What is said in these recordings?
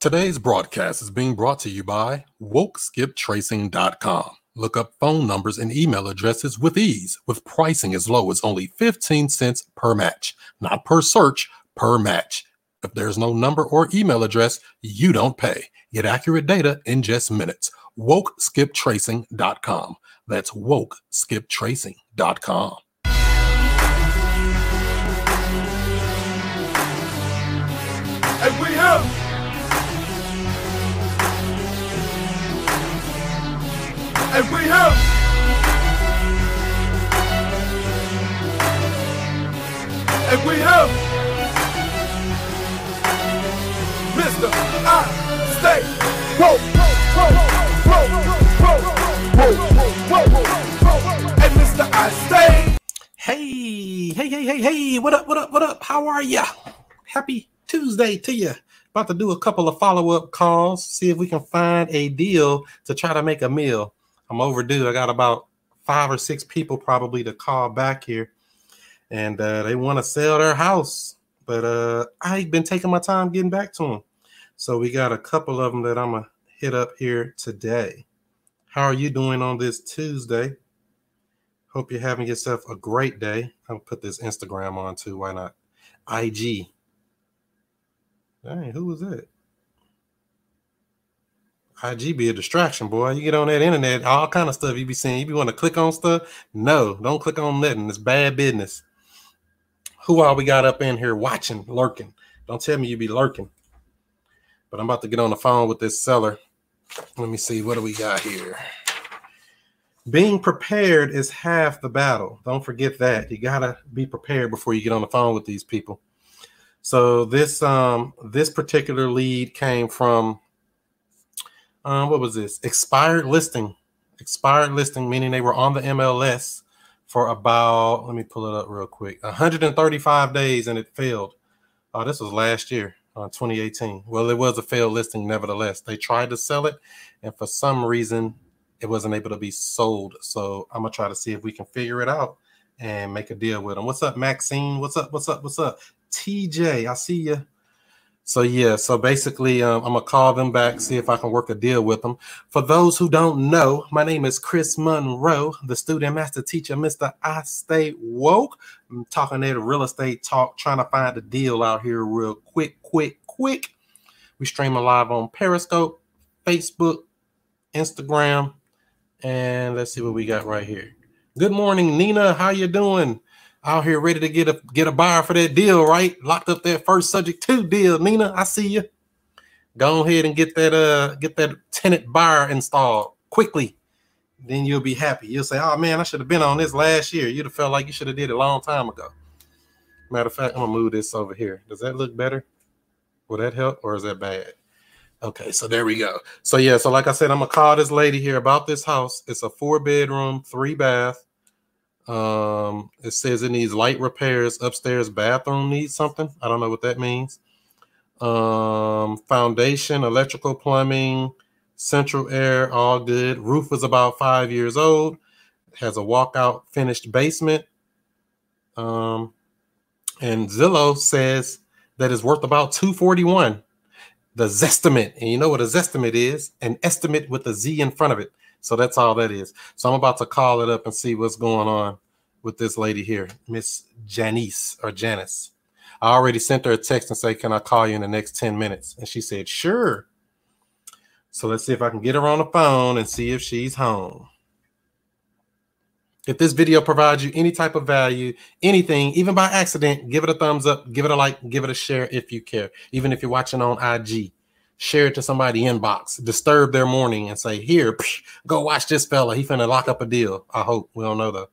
Today's broadcast is being brought to you by WokeSkipTracing.com. Look up phone numbers and email addresses with ease, with pricing as low as only 15 cents per match, not per search, per match. If there's no number or email address, you don't pay. Get accurate data in just minutes. WokeSkipTracing.com. That's WokeSkipTracing.com. And we have and we have and we have Mr. I stay whoa whoa whoa whoa whoa whoa whoa whoa. and Mr. I stay Hey, hey, hey, hey, hey, what up, what up, what up? How are ya? Happy Tuesday to you. About to do a couple of follow up calls, see if we can find a deal to try to make a meal. I'm overdue. I got about five or six people probably to call back here, and uh, they want to sell their house, but uh, I've been taking my time getting back to them. So we got a couple of them that I'm gonna hit up here today. How are you doing on this Tuesday? Hope you're having yourself a great day. I'll put this Instagram on too. Why not? IG. Dang, who was that? IG be a distraction, boy. You get on that internet, all kind of stuff you be seeing. You be want to click on stuff. No, don't click on nothing. It's bad business. Who all we got up in here watching, lurking? Don't tell me you be lurking. But I'm about to get on the phone with this seller. Let me see. What do we got here? Being prepared is half the battle. Don't forget that. You gotta be prepared before you get on the phone with these people. So this um this particular lead came from um what was this? Expired listing. Expired listing, meaning they were on the MLS for about let me pull it up real quick 135 days and it failed. Oh, this was last year, uh, 2018. Well, it was a failed listing, nevertheless. They tried to sell it, and for some reason, it wasn't able to be sold. So I'm gonna try to see if we can figure it out and make a deal with them. What's up, Maxine? What's up? What's up? What's up? TJ, I see you. So yeah, so basically, um, I'm gonna call them back, see if I can work a deal with them. For those who don't know, my name is Chris Monroe, the student master teacher, Mister I Stay Woke. I'm talking that real estate talk, trying to find a deal out here real quick, quick, quick. We stream live on Periscope, Facebook, Instagram, and let's see what we got right here. Good morning, Nina. How you doing? Out here ready to get a get a buyer for that deal, right? Locked up that first subject to deal. Nina, I see you. Go ahead and get that uh get that tenant buyer installed quickly. Then you'll be happy. You'll say, "Oh man, I should have been on this last year." You'd have felt like you should have did it a long time ago. Matter of fact, I'm gonna move this over here. Does that look better? Will that help, or is that bad? Okay, so there we go. So yeah, so like I said, I'm gonna call this lady here about this house. It's a four bedroom, three bath. Um, it says it needs light repairs. Upstairs bathroom needs something. I don't know what that means. Um, foundation, electrical, plumbing, central air, all good. Roof is about five years old. Has a walkout finished basement. Um, and Zillow says that is worth about 241 the zestimate. And you know what a zestimate is? An estimate with a Z in front of it. So that's all that is. So I'm about to call it up and see what's going on with this lady here, Miss Janice or Janice. I already sent her a text and say, Can I call you in the next 10 minutes? And she said, Sure. So let's see if I can get her on the phone and see if she's home. If this video provides you any type of value, anything, even by accident, give it a thumbs up, give it a like, give it a share if you care. Even if you're watching on IG, share it to somebody inbox, disturb their morning and say, Here, psh, go watch this fella. He finna lock up a deal. I hope. We don't know though.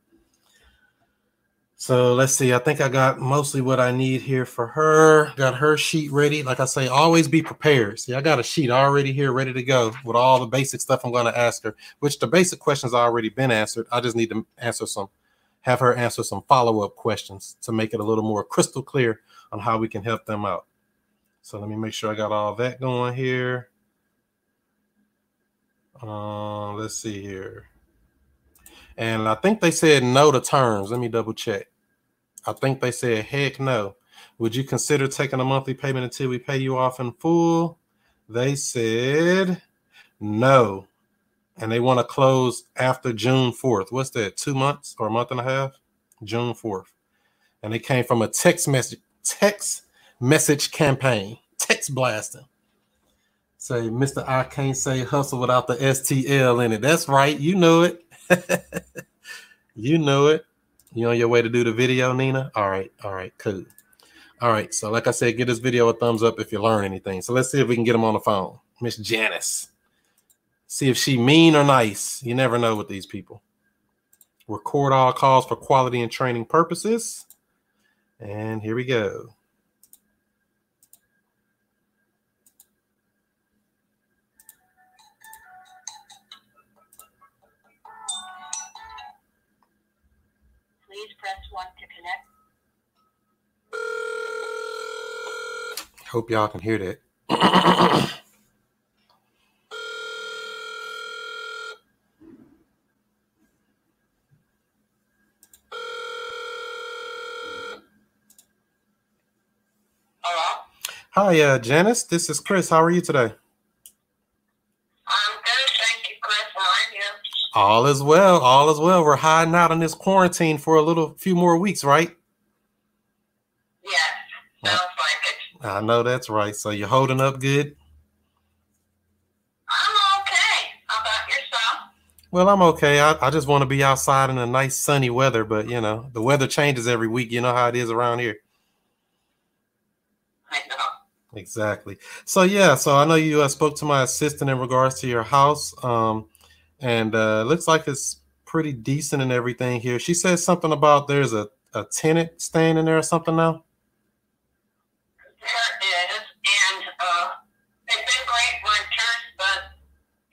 So let's see. I think I got mostly what I need here for her. Got her sheet ready. Like I say, always be prepared. See, I got a sheet already here ready to go with all the basic stuff I'm going to ask her, which the basic questions already been answered. I just need to answer some, have her answer some follow up questions to make it a little more crystal clear on how we can help them out. So let me make sure I got all that going here. Uh, let's see here. And I think they said no to terms. Let me double check. I think they said heck no. Would you consider taking a monthly payment until we pay you off in full? They said no. And they want to close after June 4th. What's that? Two months or a month and a half? June 4th. And it came from a text message text message campaign. Text blasting. Say, Mr. I can't say hustle without the STL in it. That's right. You know it. you know it. You on your way to do the video, Nina? All right. All right. Cool. All right. So, like I said, give this video a thumbs up if you learn anything. So let's see if we can get them on the phone. Miss Janice. See if she mean or nice. You never know with these people. Record all calls for quality and training purposes. And here we go. Hope y'all can hear that. Hello? Hi, uh, Janice. This is Chris. How are you today? I'm good, thank you, Chris. How are you? All is well. All is well. We're hiding out in this quarantine for a little few more weeks, right? Yes, sounds like it. I know that's right. So you're holding up good. I'm okay. How about yourself? Well, I'm okay. I, I just want to be outside in a nice sunny weather, but you know, the weather changes every week. You know how it is around here. I know. Exactly. So yeah, so I know you uh, spoke to my assistant in regards to your house, um, and uh, looks like it's pretty decent and everything here. She said something about there's a, a tenant staying in there or something now. There is, and uh, they've been great renters, but,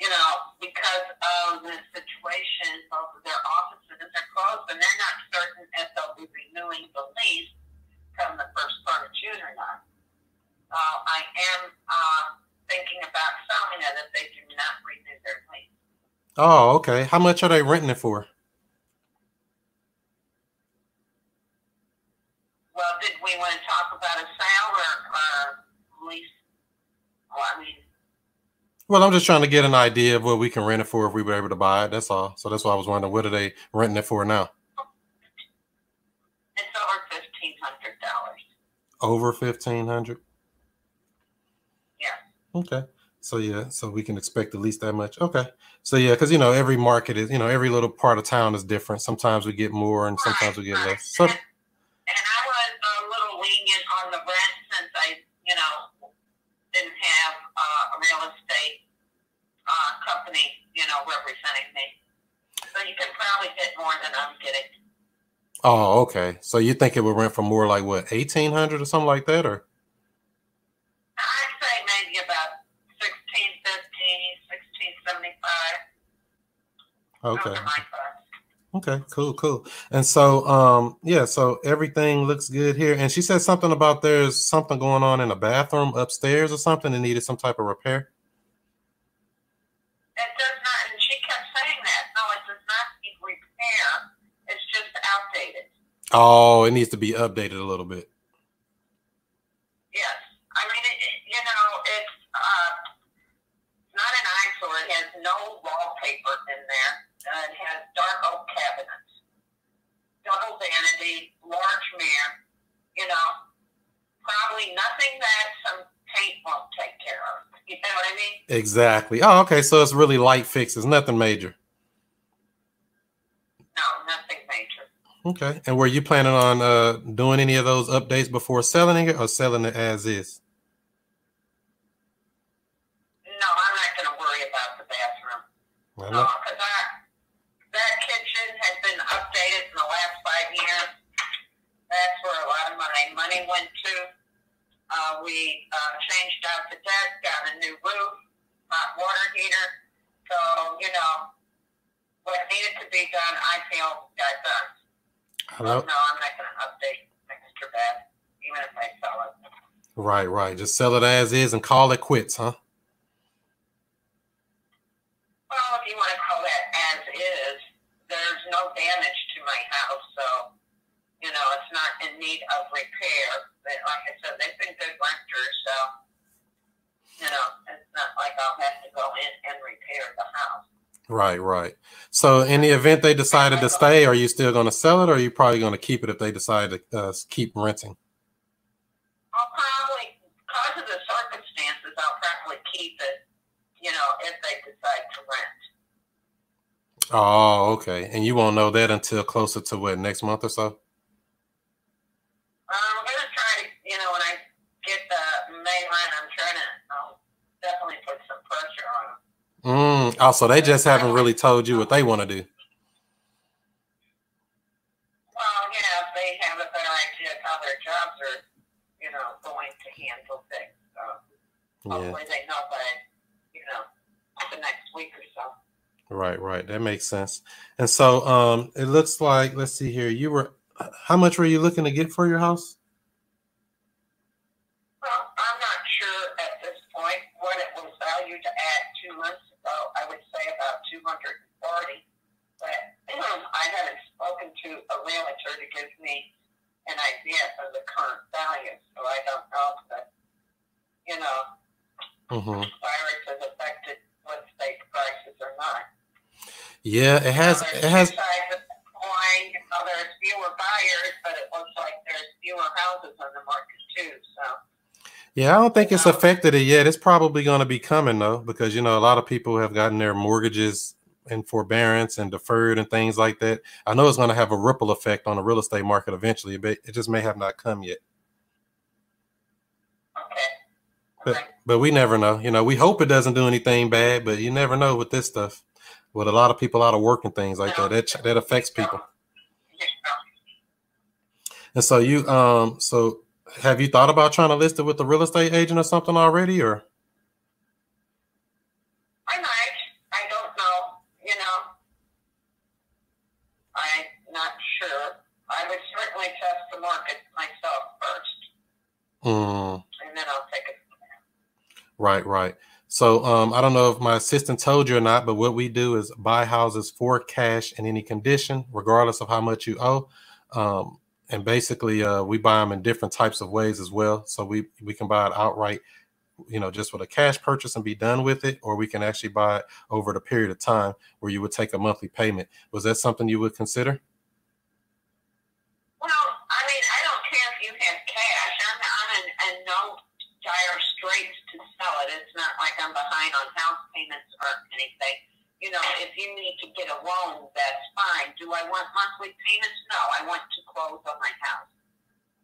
you know, because of the situation, both of their offices are closed, and they're not certain if they'll be renewing the lease come the first part of June or not. Uh, I am uh, thinking about selling it if they do not renew their lease. Oh, okay. How much are they renting it for? Well, did we want to talk sale or, or lease? Well, I mean, Well, I'm just trying to get an idea of what we can rent it for if we were able to buy it. That's all. So that's why I was wondering what are they renting it for now? it's over fifteen hundred dollars. Over fifteen hundred. Yeah. Okay. So yeah, so we can expect at least that much. Okay. So yeah, because you know every market is, you know, every little part of town is different. Sometimes we get more, and sometimes we get less. So And, and I was a little lenient on the rent since I, you know, didn't have uh, a real estate uh, company, you know, representing me. So you can probably get more than I'm getting. Oh, okay. So you think it would rent for more like what eighteen hundred or something like that, or I'd say maybe about sixteen fifty, sixteen seventy five. okay. Those are my thoughts. Okay, cool, cool. And so, um, yeah, so everything looks good here. And she said something about there's something going on in the bathroom upstairs or something that needed some type of repair. It does not, and she kept saying that. No, it does not need repair. It's just outdated. Oh, it needs to be updated a little bit. Yes. I mean, it, you know, it's uh, not an eyesore. It has no wallpaper in there. Uh, it has dark oak cabinets, double vanity, large mirror. You know, probably nothing that some paint won't take care of. You know what I mean? Exactly. Oh, okay. So it's really light fixes, nothing major. No, nothing. Okay. And were you planning on uh doing any of those updates before selling it or selling it as is? No, I'm not going to worry about the bathroom. I No, know. because that kitchen has been updated in the last five years. That's where a lot of my money went to. Uh, we uh, changed out the deck, got a new roof, hot water heater. So, you know, what needed to be done, I feel got done. Hello? No, I'm not going to update Mr. Beth, even if I sell it. Right, right. Just sell it as is and call it quits, huh? Well, if you want to call that as is, there's no damage to my house, so you know it's not in need of repair. But like I said, they've been good renters, so you know it's not like I'll have to go in and repair the house. Right, right. So, in the event they decided to stay, are you still going to sell it, or are you probably going to keep it if they decide to uh, keep renting? I'll probably, because of the circumstances, I'll probably keep it. You know, if they decide to rent. Oh, okay. And you won't know that until closer to what next month or so. Um, I'm gonna try to, you know, when I get the May rent, I'm trying to um, definitely put some pressure on. Mm. Also, they just haven't really told you what they want to do. Well, yeah, they have a better idea of how their jobs are, you know, going to handle things. So Yeah. hopefully they know by, you know, the next week or so. Right, right. That makes sense. And so, um, it looks like let's see here. You were, how much were you looking to get for your house? Well, I'm not sure at this point what it was valued at two months ago. I would say about 240. But I haven't spoken to a realtor to give me an idea of the current value. So I don't know if the, you know, Mm-hmm. virus has affected what state prices or not. Yeah, it has. It has. two sides of the coin. You know, there's fewer buyers, but it looks like there's fewer houses on the market too. So. Yeah, I don't think it's affected it yet. It's probably going to be coming though, because you know a lot of people have gotten their mortgages and forbearance and deferred and things like that. I know it's going to have a ripple effect on the real estate market eventually, but it just may have not come yet. Okay. But but we never know. You know, we hope it doesn't do anything bad, but you never know with this stuff. With a lot of people out of work and things like that, that that affects people. And so you um so have you thought about trying to list it with a real estate agent or something already or I might. I don't know. You know, I'm not sure. I would certainly test the market myself first, Mm, and then I'll take it. from there. right, right. So um I don't know if my assistant told you or not, but what we do is buy houses for cash in any condition, regardless of how much you owe. Um and basically uh we buy them in different types of ways as well. So we we can buy it outright you know, just with a cash purchase and be done with it, or we can actually buy it over the period of time where you would take a monthly payment. Was that something you would consider? Well, I mean, I don't care if you have cash. I'm, in, in no dire straits to sell it. It's not like I'm behind on house payments or anything. You know, if you need to get a loan, that's fine. Do I want monthly payments? No, I want to close on my house.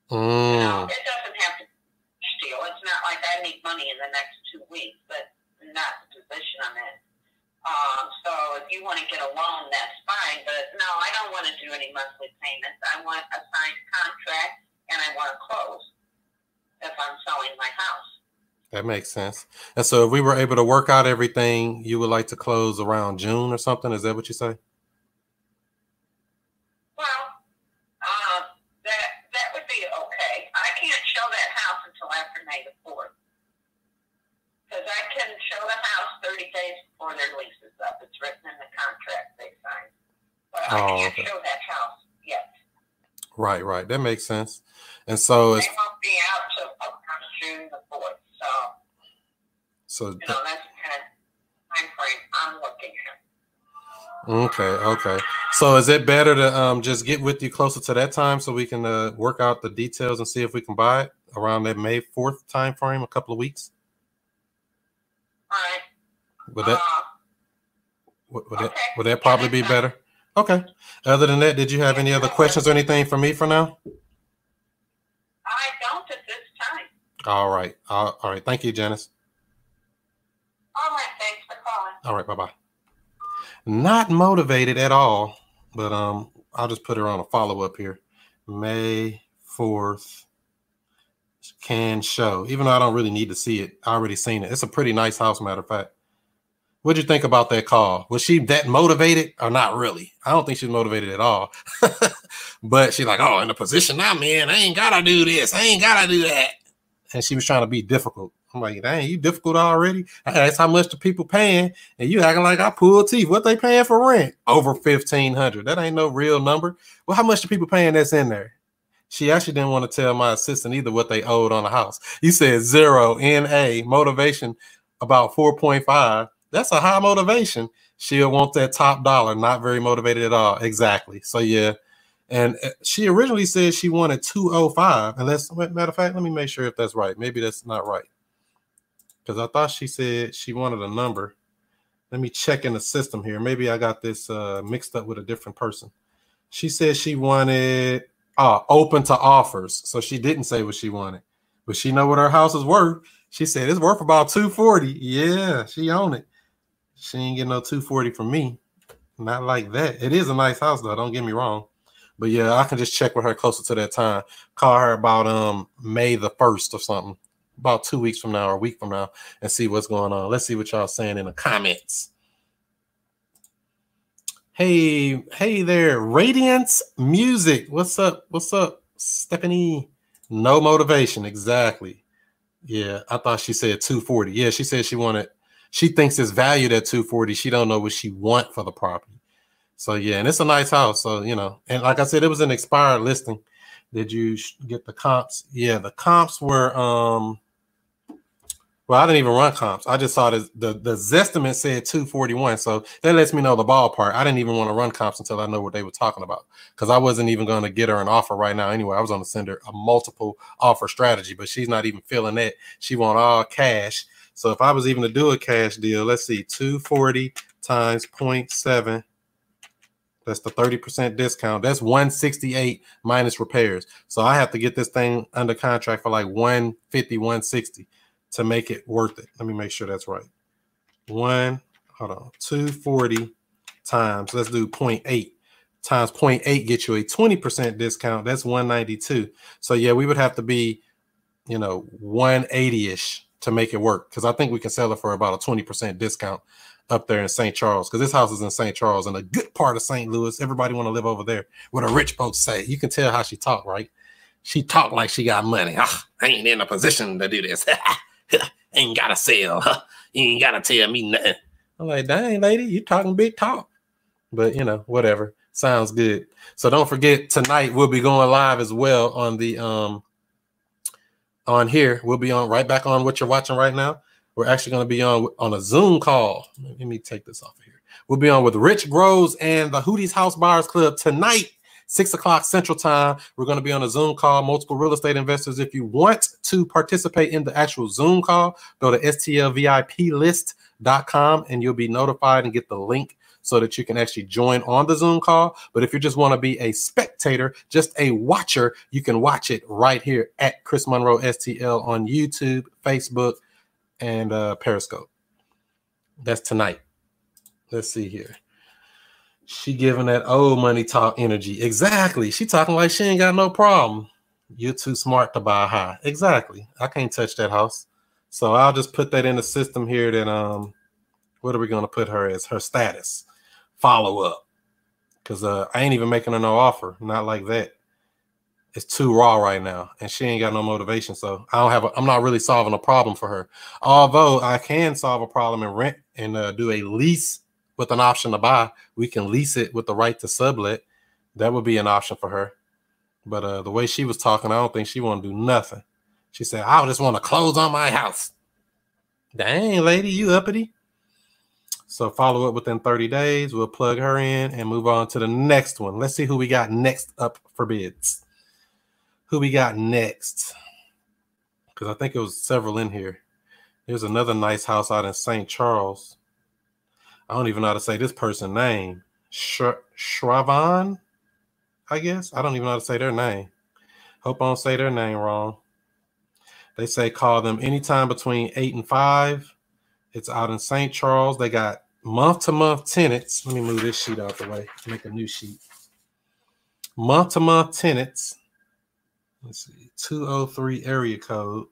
You know, Mm, it doesn't have to steal. It's not like I need money in the next two weeks. That's not the position I'm in. Um, so if you want to get a loan, that's fine. But no, I don't want to do any monthly payments. I want a signed contract and I want to close if I'm selling my house. That makes sense. And so if we were able to work out everything, you would like to close around June or something? Is that what you say? Well, uh, that that would be okay. I can't show that house until after May the fourth. Because I can show the house 30 days before their lease is up. It's written in the contract they signed. But I Oh, can't okay. show that house yet. Right, right. That makes sense. And so They it's won't be out till around June the 4th. So, so you know, that's the kind of time frame I'm looking at. okay, okay. So is it better to um just get with you closer to that time so we can uh, work out the details and see if we can buy it around that May 4th time frame, a couple of weeks? All right. Would that uh, would, would that would that probably be better? Okay. Other than that, did you have any other questions or anything for me for now? I don't at this time. All right. All all right. Thank you, Janice. All right. Thanks for calling. All right, bye bye. Not motivated at all, but um, I'll just put her on a follow up here. May fourth can show, even though I don't really need to see it. I already seen it. It's a pretty nice house, matter of fact. What'd you think about that call? Was she that motivated or not really? I don't think she's motivated at all. but she's like, oh, in the position I'm in, I ain't gotta do this, I ain't gotta do that. And she was trying to be difficult. I'm like, dang, you difficult already? I asked how much the people paying, and you acting like I pulled teeth. What they paying for rent? Over fifteen hundred. That ain't no real number. Well, how much the people paying that's in there? She actually didn't want to tell my assistant either what they owed on the house. You said zero NA motivation about 4.5. That's a high motivation. She'll want that top dollar, not very motivated at all. Exactly. So yeah. And uh, she originally said she wanted 205. Unless, matter of fact, let me make sure if that's right. Maybe that's not right. Because I thought she said she wanted a number. Let me check in the system here. Maybe I got this uh, mixed up with a different person. She said she wanted uh, open to offers. So she didn't say what she wanted. But she know what her house is worth. She said it's worth about 240. Yeah, she own it. She ain't getting no 240 from me. Not like that. It is a nice house though. Don't get me wrong. But yeah, I can just check with her closer to that time. Call her about um May the first or something, about two weeks from now or a week from now, and see what's going on. Let's see what y'all saying in the comments. Hey, hey there, Radiance Music. What's up? What's up, Stephanie? No motivation, exactly. Yeah, I thought she said 240. Yeah, she said she wanted she thinks it's valued at 240. She don't know what she want for the property. So yeah, and it's a nice house. So you know, and like I said, it was an expired listing. Did you get the comps? Yeah, the comps were um well, I didn't even run comps. I just saw the the, the Zestimate said 241. So that lets me know the ballpark. I didn't even want to run comps until I know what they were talking about. Because I wasn't even going to get her an offer right now anyway. I was going to send her a multiple offer strategy, but she's not even feeling that. She want all cash. So if I was even to do a cash deal, let's see, 240 times 0.7. That's the 30% discount. That's 168 minus repairs. So I have to get this thing under contract for like 150, 160 to make it worth it. Let me make sure that's right. One, hold on, 240 times, let's do 0.8 times 0.8 get you a 20% discount. That's 192. So yeah, we would have to be, you know, 180-ish to make it work. Because I think we can sell it for about a 20% discount up there in St. Charles. Because this house is in St. Charles in a good part of St. Louis. Everybody want to live over there. What a rich folks say. You can tell how she talk, right? She talk like she got money. Ah, I ain't in a position to do this. ain't gotta sell. You ain't gotta tell me nothing. I'm like, dang, lady, you talking big talk. But you know, whatever. Sounds good. So don't forget tonight we'll be going live as well on the um on here. We'll be on right back on what you're watching right now. We're actually going to be on on a Zoom call. Let me take this off of here. We'll be on with Rich Groves and the Hootie's House Buyers Club tonight six o'clock Central Time. We're going to be on a Zoom call. Multiple real estate investors. If you want to participate in the actual Zoom call, go to stlviplist.com and you'll be notified and get the link so that you can actually join on the Zoom call. But if you just want to be a spectator, just a watcher, you can watch it right here at Chris Monroe STL on YouTube, Facebook, and uh, Periscope. That's tonight. Let's see here. She giving that old money talk energy. Exactly. She talking like she ain't got no problem. You're too smart to buy high. Exactly. I can't touch that house. So I'll just put that in the system here. That um, what are we gonna put her as? Her status, follow up. Cause uh, I ain't even making her no offer. Not like that. It's too raw right now, and she ain't got no motivation. So I don't have. A, I'm not really solving a problem for her. Although I can solve a problem and rent and uh, do a lease with an option to buy. We can lease it with the right to sublet. That would be an option for her. But uh, the way she was talking, I don't think she want to do nothing. She said, I just want to close on my house. Dang, lady, you uppity. So follow up within 30 days. We'll plug her in and move on to the next one. Let's see who we got next up for bids. Who we got next? Because I think it was several in here. There's another nice house out in St. Charles. I don't even know how to say this person's name. Sh- Shravan, I guess. I don't even know how to say their name. Hope I don't say their name wrong. They say call them anytime between eight and five. It's out in St. Charles. They got month to month tenants. Let me move this sheet out the way. Make a new sheet. Month to month tenants. Let's see, 203 area code.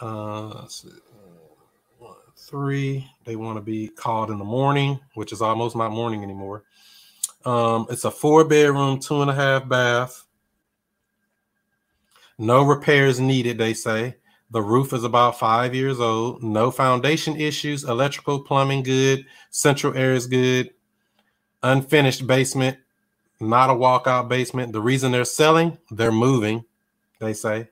Uh, one, three. They want to be called in the morning, which is almost not morning anymore. Um, it's a four bedroom, two and a half bath. No repairs needed, they say. The roof is about five years old. No foundation issues. Electrical, plumbing good. Central air is good. Unfinished basement. Not a walkout basement. The reason they're selling, they're moving, they say.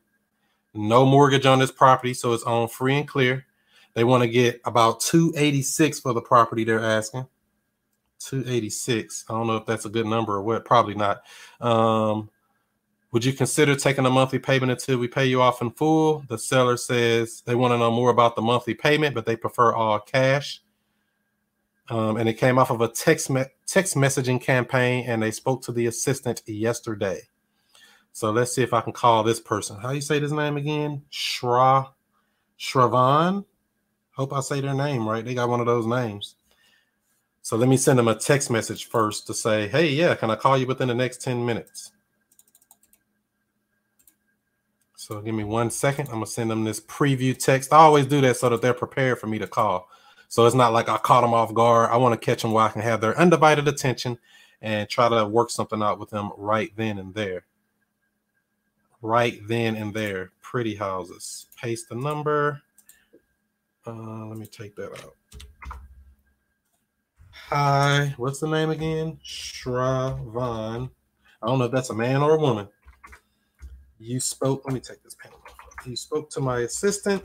No mortgage on this property, so it's on free and clear. They want to get about 286 for the property they're asking. 286. I don't know if that's a good number or what. Probably not. Um, would you consider taking a monthly payment until we pay you off in full? The seller says they want to know more about the monthly payment, but they prefer all cash. Um, and it came off of a text me- text messaging campaign, and they spoke to the assistant yesterday. So let's see if I can call this person. How you say this name again? Shra Shravan. Hope I say their name right. They got one of those names. So let me send them a text message first to say, hey, yeah, can I call you within the next 10 minutes? So give me one second. I'm gonna send them this preview text. I always do that so that they're prepared for me to call. So it's not like I caught them off guard. I want to catch them while I can have their undivided attention and try to work something out with them right then and there. Right then and there. Pretty houses. Paste the number. Uh, let me take that out. Hi, what's the name again? Shravan. I don't know if that's a man or a woman. You spoke. Let me take this off. You spoke to my assistant.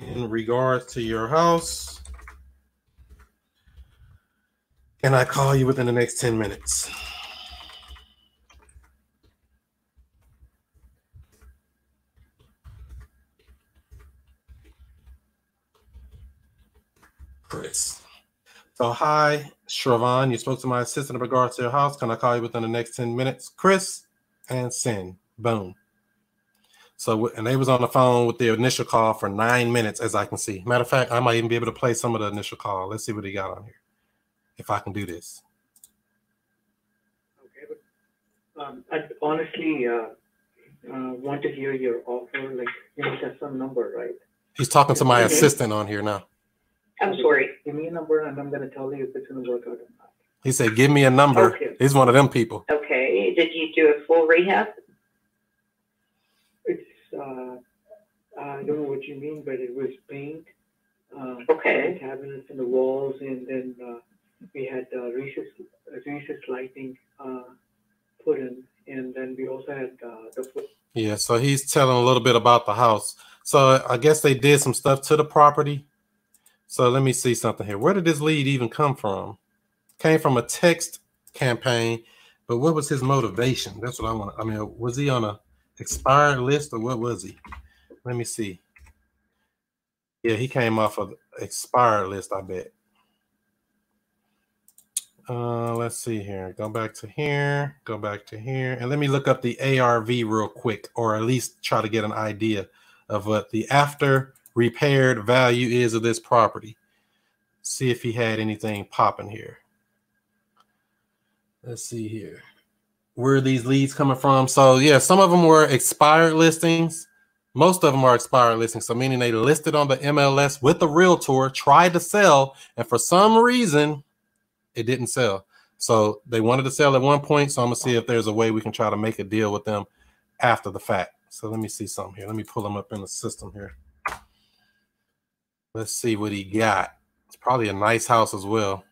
In regards to your house, can I call you within the next 10 minutes? Chris. So, hi, Shravan. You spoke to my assistant in regards to your house. Can I call you within the next 10 minutes? Chris and Sin. Boom. So, and they was on the phone with the initial call for nine minutes, as I can see. Matter of fact, I might even be able to play some of the initial call. Let's see what he got on here. If I can do this. Okay, but um, I honestly uh, uh, want to hear your offer. Like, you must have some number, right? He's talking to my Okay. assistant on here now. I'm sorry. Give me a number, and I'm going to tell you if it's going to work out or not. He said, Give me a number. Okay. He's one of them people. Okay, did you do a full rehab? It's uh, I don't know what you mean, but it was paint. Uh, Okay. Cabinets in the walls, and then uh, we had uh, recess recess lighting uh, put in, and then we also had uh, the fo- Yeah, so he's telling a little bit about the house. So I guess they did some stuff to the property. So let me see something here. Where did this lead even come from? Came from a text campaign, but what was his motivation? That's what I want. I mean, was he on a expired list or what was he? Let me see. Yeah, he came off of expired list, I bet. Uh, let's see here. Go back to here. Go back to here, and let me look up the ARV real quick, or at least try to get an idea of what the after repaired value is of this property. See if he had anything popping here. Let's see here. Where these leads coming from? So yeah, some of them were expired listings. Most of them are expired listings. So meaning they listed on the MLS with the realtor, tried to sell, and for some reason it didn't sell. So they wanted to sell at one point. So I'm gonna see if there's a way we can try to make a deal with them after the fact. So let me see something here. Let me pull them up in the system here. Let's see what he got. It's probably a nice house as well.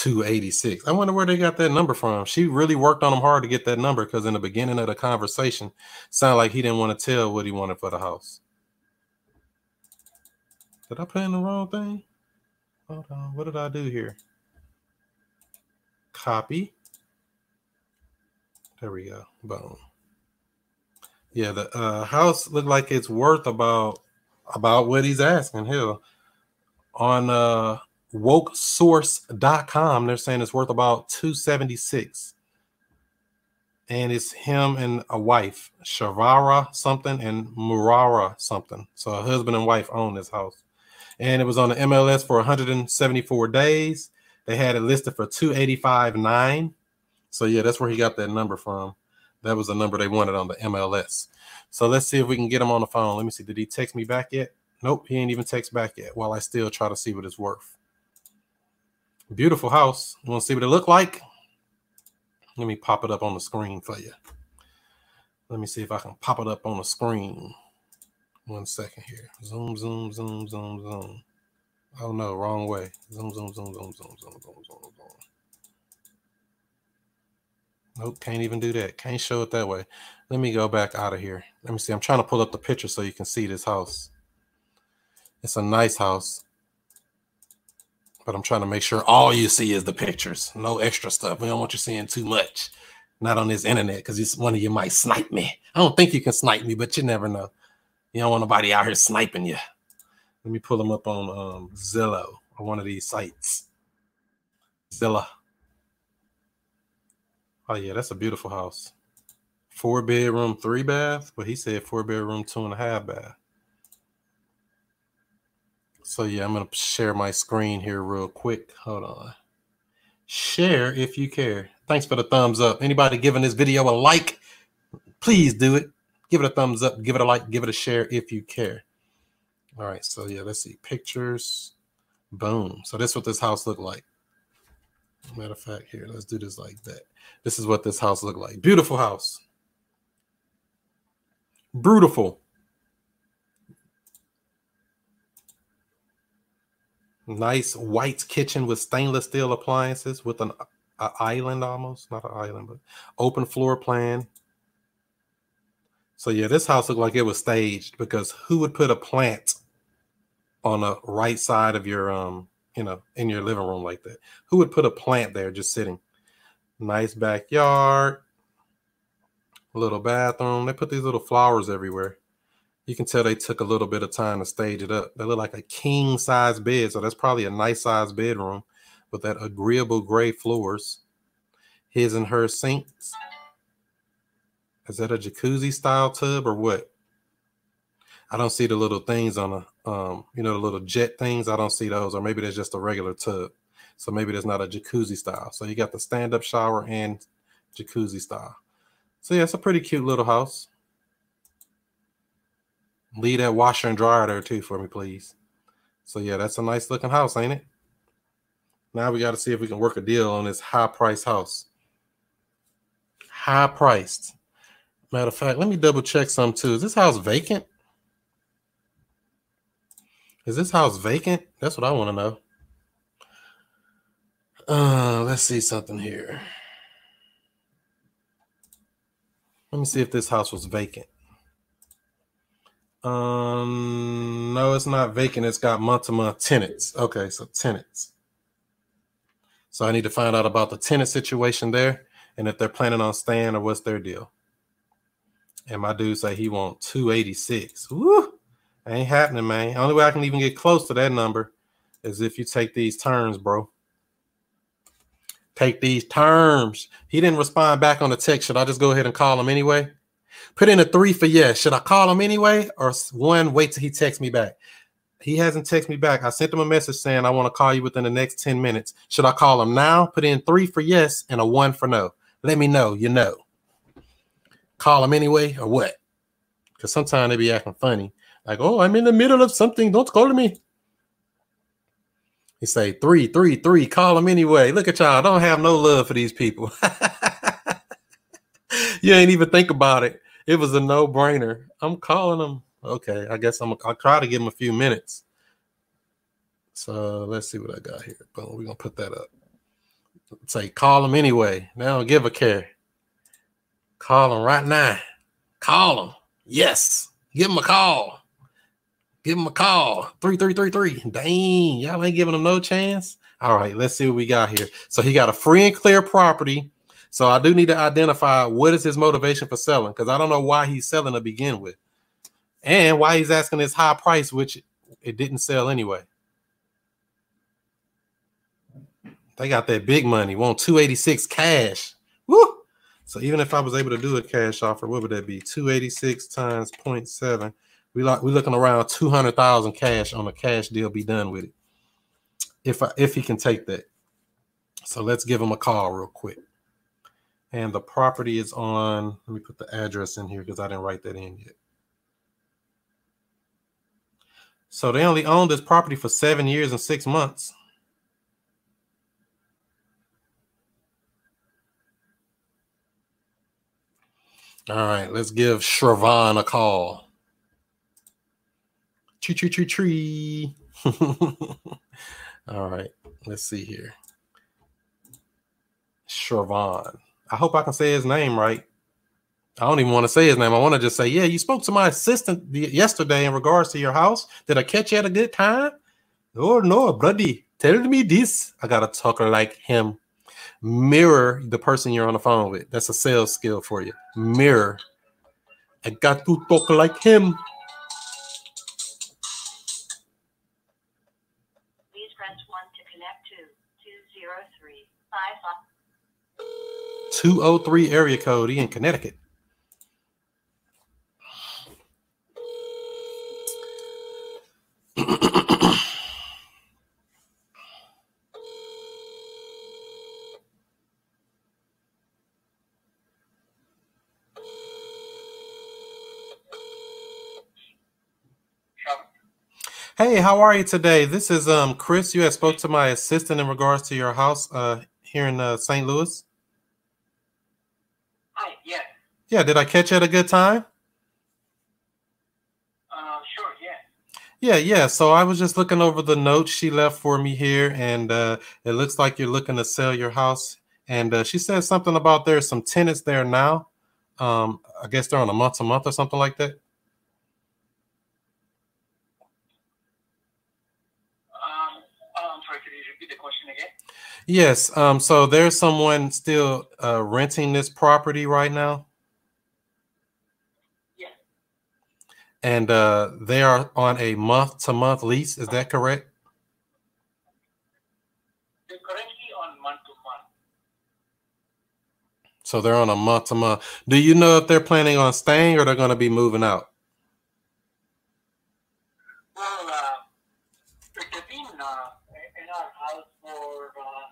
286. I wonder where they got that number from. She really worked on him hard to get that number because in the beginning of the conversation, sounded like he didn't want to tell what he wanted for the house. Did I put in the wrong thing? Hold on. What did I do here? Copy. There we go. Boom. Yeah, the uh, house looked like it's worth about about what he's asking. Hell, on uh, wokesource.com, they're saying it's worth about 276. And it's him and a wife, Shavara something and Murara something. So a husband and wife own this house. And it was on the MLS for 174 days. They had it listed for 285.9. So yeah, that's where he got that number from. That was the number they wanted on the MLS. So let's see if we can get him on the phone. Let me see. Did he text me back yet? Nope, he ain't even text back yet. While I still try to see what it's worth. Beautiful house. You want to see what it look like? Let me pop it up on the screen for you. Let me see if I can pop it up on the screen. One second here. Zoom, zoom, zoom, zoom, zoom. Oh no, wrong way. Zoom, zoom, zoom, zoom, zoom, zoom, zoom, zoom, zoom. Nope, can't even do that. Can't show it that way. Let me go back out of here. Let me see. I'm trying to pull up the picture so you can see this house. It's a nice house. But I'm trying to make sure all you see is the pictures. No extra stuff. We don't want you seeing too much. Not on this internet, because one of you might snipe me. I don't think you can snipe me, but you never know. You don't want nobody out here sniping you. Let me pull them up on um, Zillow or one of these sites. Zillow. Oh yeah, that's a beautiful house. Four bedroom, three bath, but he said four bedroom, two and a half bath. So yeah, I'm gonna share my screen here real quick. Hold on. Share if you care. Thanks for the thumbs up. Anybody giving this video a like, please do it. Give it a thumbs up, give it a like, give it a share if you care. All right, so yeah, let's see. Pictures. Boom. So this is what this house looked like. Matter of fact, here, let's do this like that. This is what this house looked like. Beautiful house. Beautiful. Nice white kitchen with stainless steel appliances with an a island almost, not an island, but open floor plan. So yeah, this house looked like it was staged because who would put a plant on the right side of your um, you know, in your living room like that? Who would put a plant there just sitting? Nice backyard, little bathroom. They put these little flowers everywhere you can tell they took a little bit of time to stage it up. They look like a king size bed, so that's probably a nice size bedroom with that agreeable gray floors. His and her sinks. Is that a jacuzzi style tub or what? I don't see the little things on the, um, you know, the little jet things. I don't see those, or maybe there's just a regular tub. So maybe there's not a jacuzzi style. So you got the stand up shower and jacuzzi style. So yeah, it's a pretty cute little house. Leave that washer and dryer there too for me, please. So yeah, that's a nice looking house, ain't it? Now we got to see if we can work a deal on this high price house. High priced. Matter of fact, let me double check some too. Is this house vacant? Is this house vacant? That's what I want to know. Uh, let's see something here. Let me see if this house was vacant. Um, no, it's not vacant. It's got month to month tenants. Okay, so tenants. So I need to find out about the tenant situation there and if they're planning on staying or what's their deal. And my dude say he want 286. Woo! Ain't happening, man. Only way I can even get close to that number is if you take these terms, bro. Take these terms. He didn't respond back on the text. Should I just go ahead and call him anyway? Put in a three for yes. Should I call him anyway, or one wait till he texts me back? He hasn't texted me back. I sent him a message saying I want to call you within the next 10 minutes. Should I call him now? Put in three for yes and a one for no. Let me know. You know. Call him anyway, or what? Because sometimes they be acting funny. Like, oh, I'm in the middle of something. Don't call me. He say three, three, three. Call him anyway. Look at y'all. I don't have no love for these people. you ain't even think about it it was a no brainer. I'm calling him. Okay, I guess I'm. I'll try to give him a few minutes. So let's see what I got here. Boom, we're gonna put that up. Say call him anyway. Now give a care. Call him right now. Call him. Yes. Give him a call. Give him a call. Three, three, three, three. Dang, y'all ain't giving him no chance. All right, let's see what we got here. So he got a free and clear property so I do need to identify what is his motivation for selling because I don't know why he's selling to begin with, and why he's asking this high price, which it didn't sell anyway. They got that big money, want 286 cash. Woo! So even if I was able to do a cash offer, what would that be? 286 times 0.7. We like we're looking around 200,000 cash on a cash deal be done with it. If I, if he can take that. So let's give him a call real quick. And the property is on, let me put the address in here because I didn't write that in yet. So they only owned this property for seven years and six months. All right, let's give Shravan a call. Tree, tree, tree, tree. All right, let's see here. Shravan. I hope I can say his name right. I don't even want to say his name. I want to just say, yeah, you spoke to my assistant yesterday in regards to your house. Did I catch you at a good time? Oh no, buddy. Tell me this. I gotta talk like him. Mirror the person you're on the phone with. That's a sales skill for you. Mirror. I got to talk like him. Please press 1 to connect to 203 55. 203 area code. He in Connecticut. Hey, how are you today? This is um Chris. You had spoke to my assistant in regards to your house uh here in uh, St. Louis. Hi, yeah. Yeah, did I catch you at a good time? Uh, sure, yeah. Yeah, yeah. So I was just looking over the notes she left for me here, and uh, it looks like you're looking to sell your house. And uh, she said something about there's some tenants there now. Um, I guess they're on a month to month or something like that. Um, I'm sorry, could you repeat the question again? Yes. Um, so there's someone still uh, renting this property right now, and uh, they are on a month to month lease. Is that correct? They're currently on month to month. So they're on a month to month. Do you know if they're planning on staying or they're going to be moving out? Well, uh, they've been uh, in our house for, uh,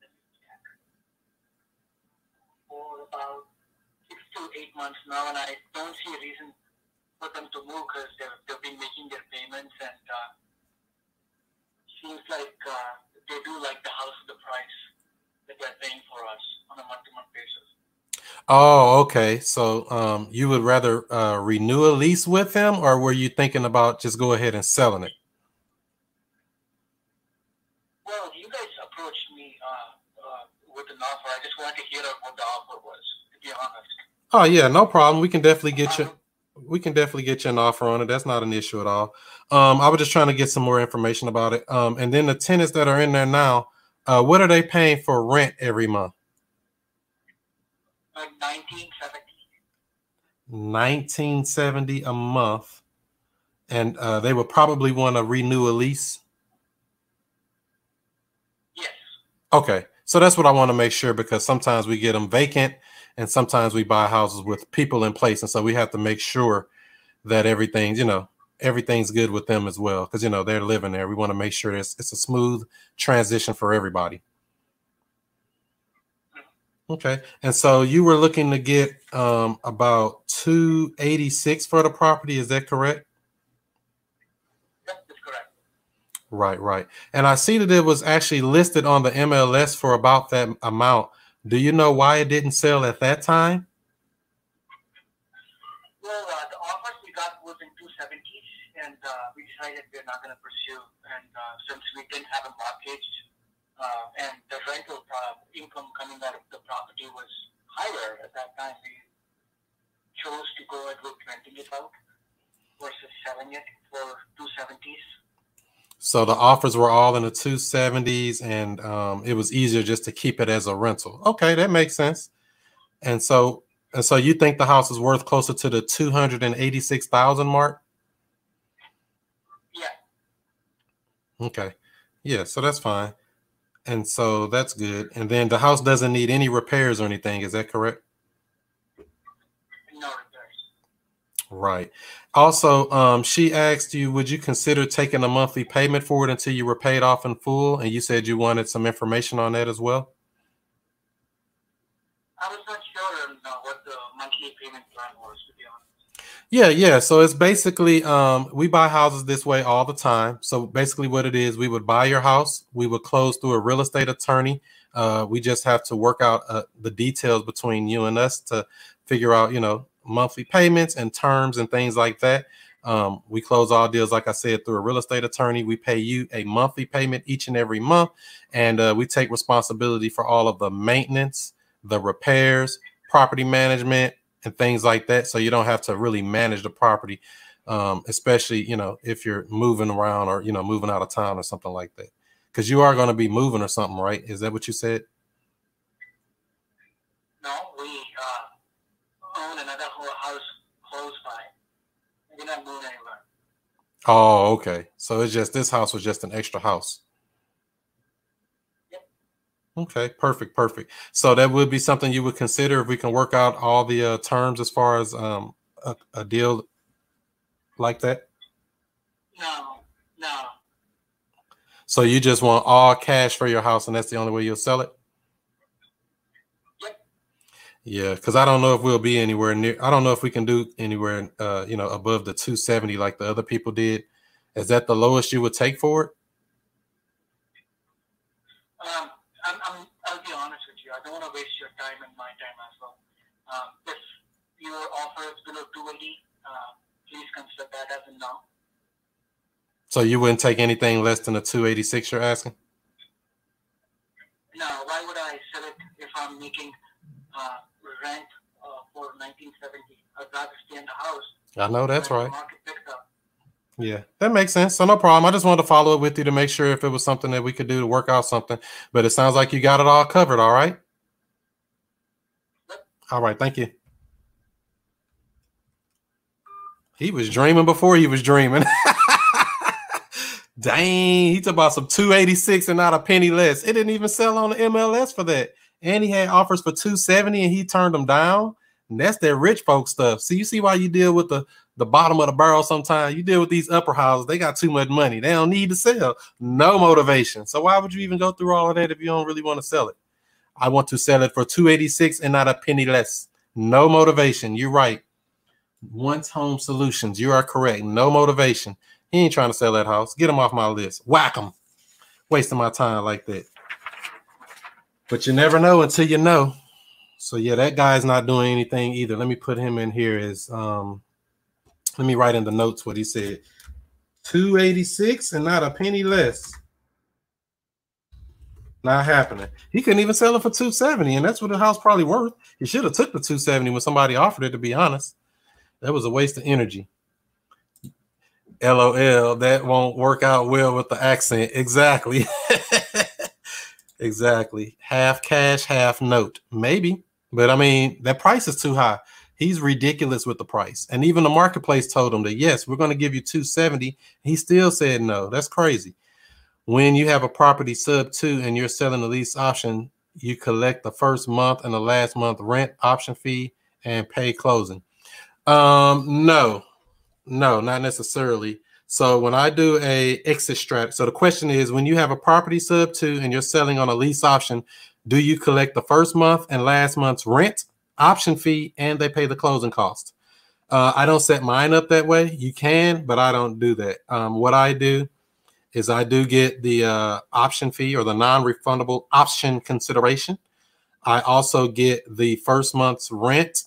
let me check, for about six to eight months now, and I don't see a reason for them to move because they've, they've been making their payments, and uh, seems like uh, they do like the house at the price that they're paying for us on a month-to-month basis. Oh, okay. So um, you would rather uh, renew a lease with them, or were you thinking about just go ahead and selling it? Well, you guys approached me uh, uh, with an offer. I just wanted to hear what the offer was, to be honest. Oh yeah, no problem. We can definitely get you. We can definitely get you an offer on it. That's not an issue at all. Um, I was just trying to get some more information about it. Um, and then the tenants that are in there now, uh, what are they paying for rent every month? Like 1970. Nineteen seventy a month, and uh, they would probably want to renew a lease. Yes. Okay, so that's what I want to make sure because sometimes we get them vacant, and sometimes we buy houses with people in place, and so we have to make sure that everything's you know everything's good with them as well because you know they're living there. We want to make sure it's it's a smooth transition for everybody. Okay, and so you were looking to get um, about two eighty six for the property. Is that correct? That is correct. Right, right. And I see that it was actually listed on the MLS for about that amount. Do you know why it didn't sell at that time? Well, uh, the offers we got was in 270s, and uh, we decided we're not going to pursue. And uh, since we didn't have a mortgage, uh, and the rental uh, income coming out of the property was higher at that time, we chose to go ahead with renting it out versus selling it for 270s. So the offers were all in the 270s and um, it was easier just to keep it as a rental. Okay, that makes sense. And so and so you think the house is worth closer to the 286,000 mark? Yeah. Okay. Yeah, so that's fine. And so that's good. And then the house doesn't need any repairs or anything, is that correct? No repairs. Right. Also, um, she asked you, would you consider taking a monthly payment for it until you were paid off in full? And you said you wanted some information on that as well. I was not sure uh, what the monthly payment plan was, to be honest. Yeah, yeah. So it's basically um, we buy houses this way all the time. So basically, what it is, we would buy your house, we would close through a real estate attorney. Uh, we just have to work out uh, the details between you and us to figure out, you know, monthly payments and terms and things like that. Um, we close all deals, like I said, through a real estate attorney. We pay you a monthly payment each and every month, and uh, we take responsibility for all of the maintenance, the repairs, property management, and things like that. So you don't have to really manage the property, um, especially you know if you're moving around or you know moving out of town or something like that. Because you are going to be moving or something, right? Is that what you said? No, we another whole house close by. We're not moving anywhere. Oh, okay. So it's just this house was just an extra house. Yep. Okay, perfect, perfect. So that would be something you would consider if we can work out all the uh, terms as far as um, a, a deal like that. No, no. So you just want all cash for your house, and that's the only way you'll sell it. Yeah, because I don't know if we'll be anywhere near. I don't know if we can do anywhere, uh, you know, above the 270 like the other people did. Is that the lowest you would take for it? Um, I'm, I'm, I'll be honest with you. I don't want to waste your time and my time as well. Um, if your offer is below 280, uh, please consider that as a no. So you wouldn't take anything less than a 286 you're asking? No, why would I sell it if I'm making rent uh, for 1970? I'd rather stay in the house. I know that's right. Market picks up. Yeah, that makes sense. So no problem. I just wanted to follow up with you to make sure if it was something that we could do to work out something. But it sounds like you got it all covered. All right. All right. Thank you. He was dreaming before he was dreaming. Dang, he talked about some 286 and not a penny less. It didn't even sell on the MLS for that. And he had offers for 270 and he turned them down. And that's that rich folk stuff. See, you see why you deal with the, the bottom of the barrel sometimes. You deal with these upper houses, they got too much money. They don't need to sell. No motivation. So why would you even go through all of that if you don't really want to sell it? I want to sell it for 286 and not a penny less. No motivation. You're right. Once home solutions. You are correct. No motivation. He ain't trying to sell that house. Get him off my list. Whack him. Wasting my time like that. But you never know until you know. So yeah, that guy's not doing anything either. Let me put him in here as um let me write in the notes what he said. 286 and not a penny less. Not happening. He couldn't even sell it for 270, and that's what the house probably worth. He should have took the 270 when somebody offered it, to be honest. That was a waste of energy. LOL, that won't work out well with the accent. Exactly. exactly. Half cash, half note. Maybe. But I mean, that price is too high. He's ridiculous with the price. And even the marketplace told him that, yes, we're going to give you 270. He still said no. That's crazy. When you have a property sub two and you're selling the lease option, you collect the first month and the last month rent option fee and pay closing. Um, no, no, not necessarily. So when I do a exit strat, so the question is when you have a property sub two and you're selling on a lease option, do you collect the first month and last month's rent, option fee, and they pay the closing cost? Uh, I don't set mine up that way. You can, but I don't do that. Um, what I do is I do get the uh, option fee or the non-refundable option consideration. I also get the first month's rent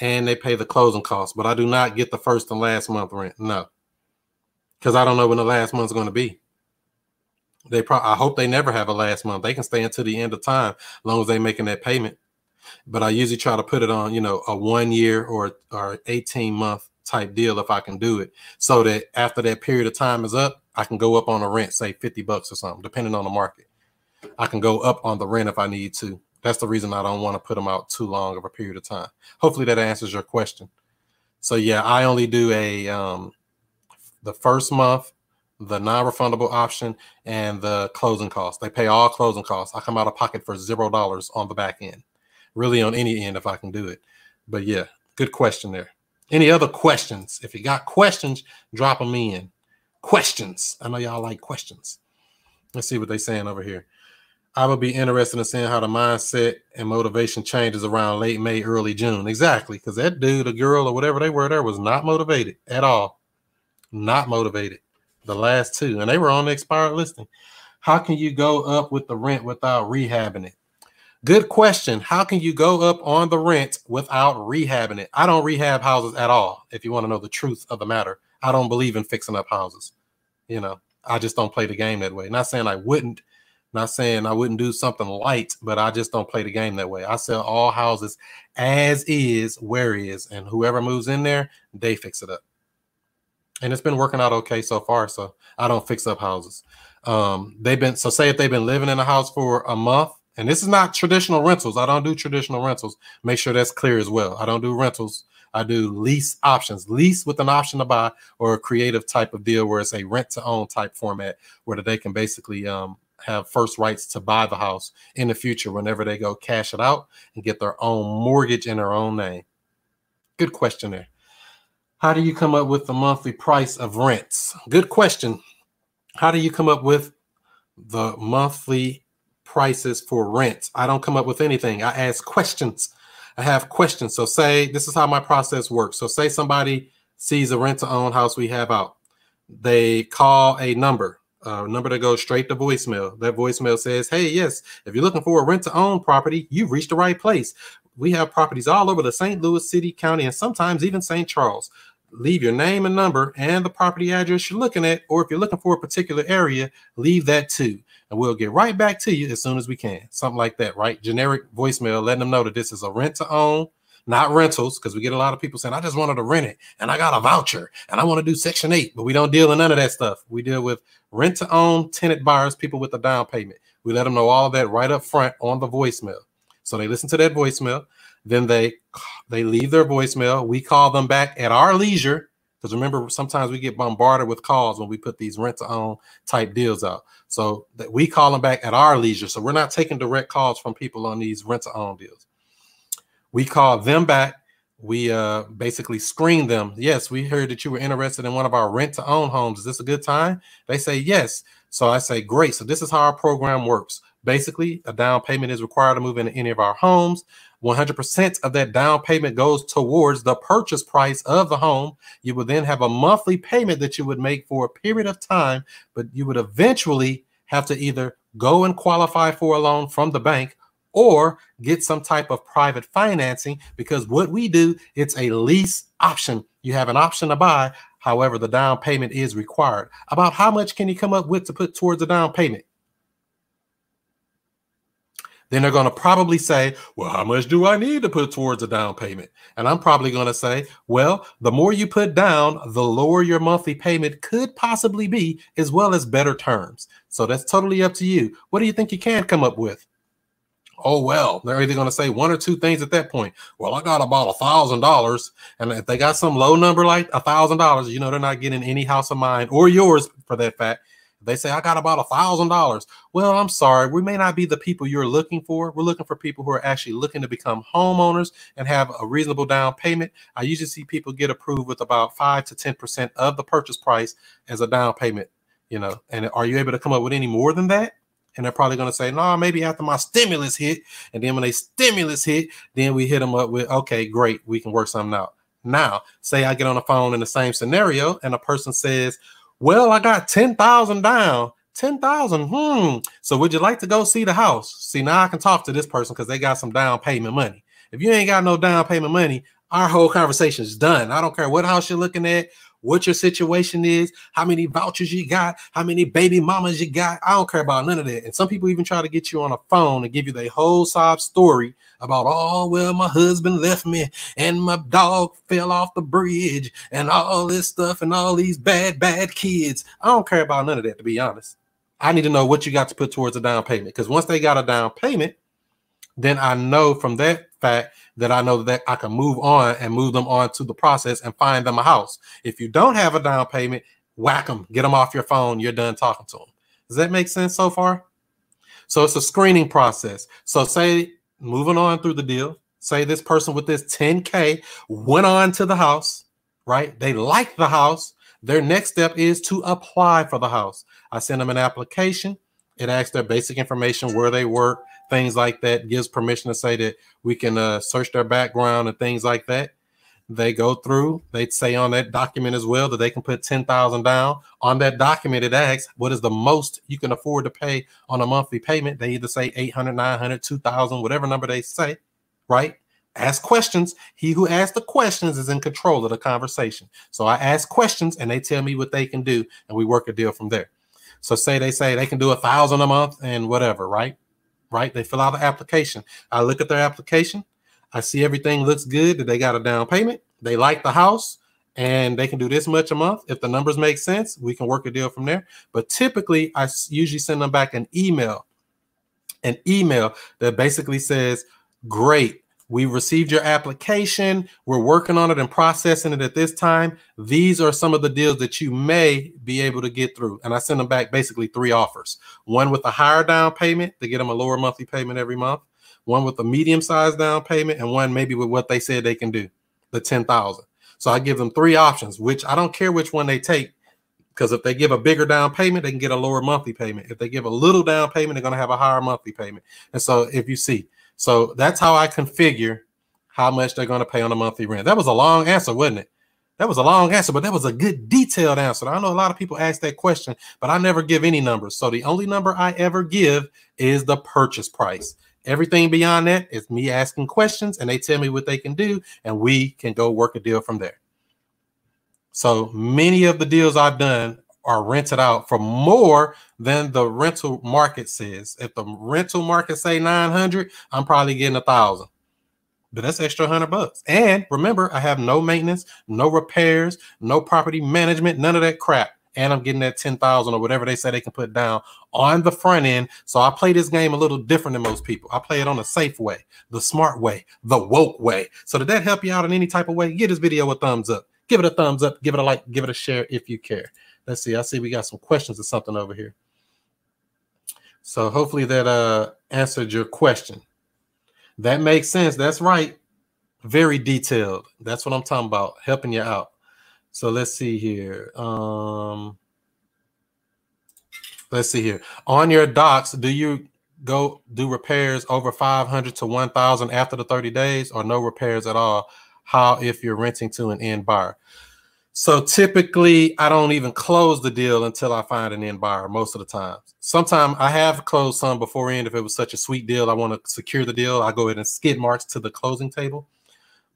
and they pay the closing costs, but I do not get the first and last month rent. No, because I don't know when the last month's going to be. They probably, I hope they never have a last month. They can stay until the end of time, as long as they're making that payment. But I usually try to put it on, you know, a one year or or 18 month type deal if I can do it, so that after that period of time is up, I can go up on the rent, say 50 bucks or something, depending on the market. I can go up on the rent if I need to. That's the reason I don't want to put them out too long of a period of time. Hopefully that answers your question. So yeah, I only do a um the first month, the non-refundable option, and the closing costs. They pay all closing costs. I come out of pocket for zero dollars on the back end. Really on any end if I can do it. But yeah, good question there. Any other questions? If you got questions, drop them in. Questions. I know y'all like questions. Let's see what they're saying over here. I would be interested in seeing how the mindset and motivation changes around late May, early June. Exactly, because that dude, a girl, or whatever they were there was not motivated at all. Not motivated. The last two, and they were on the expired listing. How can you go up with the rent without rehabbing it? Good question. How can you go up on the rent without rehabbing it? I don't rehab houses at all. If you want to know the truth of the matter, I don't believe in fixing up houses. You know, I just don't play the game that way. Not saying I wouldn't, Not saying I wouldn't do something light, but I just don't play the game that way. I sell all houses as is, where is, and whoever moves in there, they fix it up. And it's been working out okay so far. So I don't fix up houses. Um, they've been so say if they've been living in a house for a month, and this is not traditional rentals. I don't do traditional rentals. Make sure that's clear as well. I don't do rentals. I do lease options, lease with an option to buy, or a creative type of deal where it's a rent to own type format where they can basically um, have first rights to buy the house in the future whenever they go cash it out and get their own mortgage in their own name. Good question there. How do you come up with the monthly price of rents? Good question. How do you come up with the monthly prices for rents? I don't come up with anything. I ask questions. I have questions. So say this is how my process works. So say somebody sees a rent to own house we have out. They call a number, a number that goes straight to voicemail. That voicemail says, Hey, yes, if you're looking for a rent to own property, you've reached the right place. We have properties all over the St. Louis City, County, and sometimes even St. Charles. Leave your name and number and the property address you're looking at, or if you're looking for a particular area, leave that too. And we'll get right back to you as soon as we can. Something like that, right? Generic voicemail, letting them know that this is a rent to own, not rentals, because we get a lot of people saying, I just wanted to rent it and I got a voucher and I want to do Section 8, but we don't deal in none of that stuff. We deal with rent to own tenant buyers, people with a down payment. We let them know all that right up front on the voicemail. So they listen to that voicemail. Then they they leave their voicemail. We call them back at our leisure because remember sometimes we get bombarded with calls when we put these rent to own type deals out. So that we call them back at our leisure. So we're not taking direct calls from people on these rent to own deals. We call them back. We uh, basically screen them. Yes, we heard that you were interested in one of our rent to own homes. Is this a good time? They say yes. So I say, great. So this is how our program works. Basically, a down payment is required to move into any of our homes. 100% of that down payment goes towards the purchase price of the home. You would then have a monthly payment that you would make for a period of time, but you would eventually have to either go and qualify for a loan from the bank or get some type of private financing because what we do it's a lease option you have an option to buy however the down payment is required about how much can you come up with to put towards a down payment then they're going to probably say, Well, how much do I need to put towards a down payment? And I'm probably going to say, Well, the more you put down, the lower your monthly payment could possibly be, as well as better terms. So that's totally up to you. What do you think you can come up with? Oh well, they're either going to say one or two things at that point. Well, I got about a thousand dollars, and if they got some low number like a thousand dollars, you know they're not getting any house of mine or yours for that fact. They say, I got about a thousand dollars. Well, I'm sorry, we may not be the people you're looking for. We're looking for people who are actually looking to become homeowners and have a reasonable down payment. I usually see people get approved with about five to 10% of the purchase price as a down payment, you know. And are you able to come up with any more than that? And they're probably going to say, no, nah, maybe after my stimulus hit. And then when they stimulus hit, then we hit them up with, okay, great, we can work something out. Now, say I get on the phone in the same scenario and a person says, well, I got 10,000 down. 10,000. Hmm. So would you like to go see the house? See, now I can talk to this person because they got some down payment money. If you ain't got no down payment money, our whole conversation is done. I don't care what house you're looking at, what your situation is, how many vouchers you got, how many baby mamas you got. I don't care about none of that. And some people even try to get you on a phone and give you the whole sob story about, oh, well, my husband left me and my dog fell off the bridge and all this stuff and all these bad, bad kids. I don't care about none of that, to be honest. I need to know what you got to put towards a down payment because once they got a down payment, then I know from that fact that I know that I can move on and move them on to the process and find them a house. If you don't have a down payment, whack them, get them off your phone. You're done talking to them. Does that make sense so far? So it's a screening process. So say moving on through the deal, say this person with this 10K went on to the house, right? They like the house. Their next step is to apply for the house. I send them an application. It asks their basic information, where they work, things like that, gives permission to say that we can uh, search their background and things like that. They go through, they say on that document as well that they can put 10,000 down. On that document, it asks what is the most you can afford to pay on a monthly payment. They either say 800, 900, 2,000, whatever number they say, right? Ask questions. He who asks the questions is in control of the conversation. So I ask questions and they tell me what they can do, and we work a deal from there. So say they say they can do a thousand a month and whatever, right? Right? They fill out the application. I look at their application. I see everything looks good. That they got a down payment. They like the house and they can do this much a month. If the numbers make sense, we can work a deal from there. But typically, I usually send them back an email, an email that basically says, Great, we received your application. We're working on it and processing it at this time. These are some of the deals that you may be able to get through. And I send them back basically three offers one with a higher down payment to get them a lower monthly payment every month, one with a medium sized down payment, and one maybe with what they said they can do the 10,000. So I give them three options, which I don't care which one they take because if they give a bigger down payment, they can get a lower monthly payment. If they give a little down payment, they're going to have a higher monthly payment. And so if you see, so that's how I configure how much they're going to pay on a monthly rent. That was a long answer, wasn't it? That was a long answer, but that was a good detailed answer. I know a lot of people ask that question, but I never give any numbers. So the only number I ever give is the purchase price. Everything beyond that is me asking questions and they tell me what they can do, and we can go work a deal from there. So many of the deals I've done are rented out for more than the rental market says. If the rental market say 900, I'm probably getting a thousand. But that's extra hundred bucks. And remember, I have no maintenance, no repairs, no property management, none of that crap. And I'm getting that 10,000 or whatever they say they can put down on the front end. So I play this game a little different than most people. I play it on a safe way, the smart way, the woke way. So did that help you out in any type of way? Give this video a thumbs up. Give it a thumbs up. Give it a like. Give it a share if you care. Let's see. I see we got some questions or something over here. So hopefully that uh answered your question. That makes sense. That's right. Very detailed. That's what I'm talking about. Helping you out. So let's see here. Um let's see here. On your docs, do you go do repairs over 500 to 1000 after the 30 days or no repairs at all? How if you're renting to an end buyer? So typically, I don't even close the deal until I find an end buyer. Most of the time, sometimes I have closed some before end. If it was such a sweet deal, I want to secure the deal. I go ahead and skid marks to the closing table.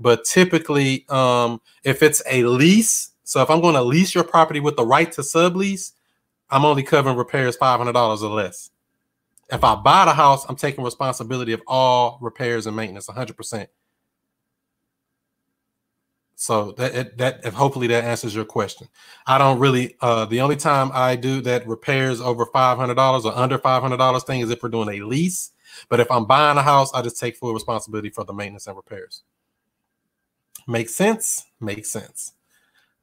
But typically, um, if it's a lease, so if I'm going to lease your property with the right to sublease, I'm only covering repairs five hundred dollars or less. If I buy the house, I'm taking responsibility of all repairs and maintenance, hundred percent. So that that- if hopefully that answers your question. I don't really uh the only time I do that repairs over five hundred dollars or under five hundred dollars thing is if we're doing a lease. But if I'm buying a house, I just take full responsibility for the maintenance and repairs. Makes sense? Makes sense.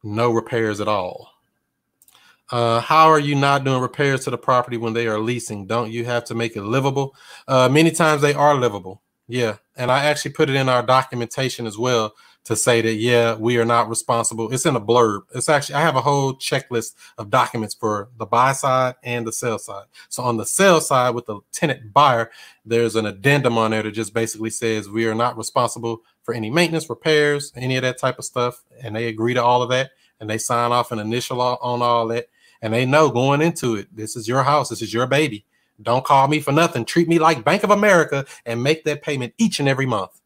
No repairs at all. Uh, how are you not doing repairs to the property when they are leasing? Don't you have to make it livable? Uh, many times they are livable. Yeah. And I actually put it in our documentation as well to say that, yeah, we are not responsible. It's in a blurb. It's actually, I have a whole checklist of documents for the buy side and the sell side. So on the sell side with the tenant buyer, there's an addendum on there that just basically says we are not responsible for any maintenance, repairs, any of that type of stuff. And they agree to all of that and they sign off an initial on all that. And they know going into it, this is your house, this is your baby. Don't call me for nothing. Treat me like Bank of America and make that payment each and every month.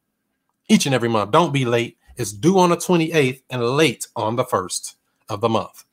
Each and every month. Don't be late. It's due on the 28th and late on the 1st of the month.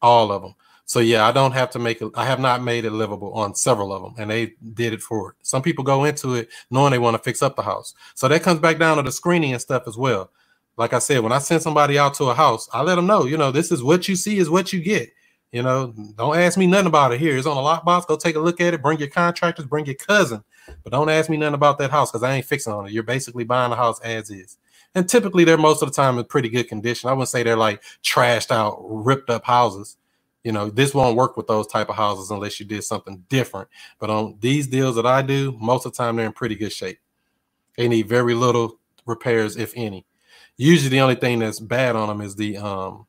All of them. So yeah, I don't have to make it. I have not made it livable on several of them, and they did it for it. Some people go into it knowing they want to fix up the house. So that comes back down to the screening and stuff as well. Like I said, when I send somebody out to a house, I let them know, you know, this is what you see is what you get. You know, don't ask me nothing about it here. It's on a lockbox. Go take a look at it. Bring your contractors, bring your cousin, but don't ask me nothing about that house because I ain't fixing on it. You're basically buying the house as is. And typically, they're most of the time in pretty good condition. I wouldn't say they're like trashed out, ripped up houses. You know, this won't work with those type of houses unless you did something different. But on these deals that I do, most of the time they're in pretty good shape. They need very little repairs, if any. Usually, the only thing that's bad on them is the um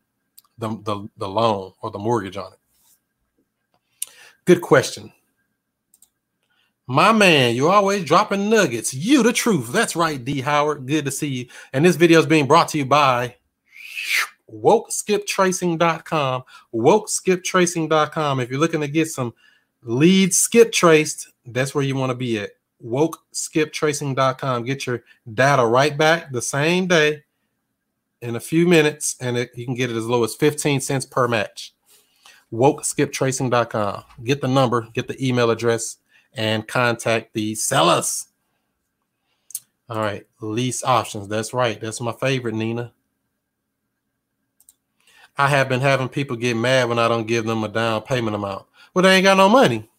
the the, the loan or the mortgage on it. Good question. My man, you're always dropping nuggets. You the truth. That's right, D Howard. Good to see you. And this video is being brought to you by wokeskiptracing.com. Wokeskiptracing.com. If you're looking to get some leads skip traced, that's where you want to be at. Wokeskiptracing.com. Get your data right back the same day in a few minutes, and it, you can get it as low as 15 cents per match. wokeskiptracing.com. Get the number, get the email address, and contact the sellers. All right, lease options. That's right. That's my favorite, Nina. I have been having people get mad when I don't give them a down payment amount. Well, they ain't got no money.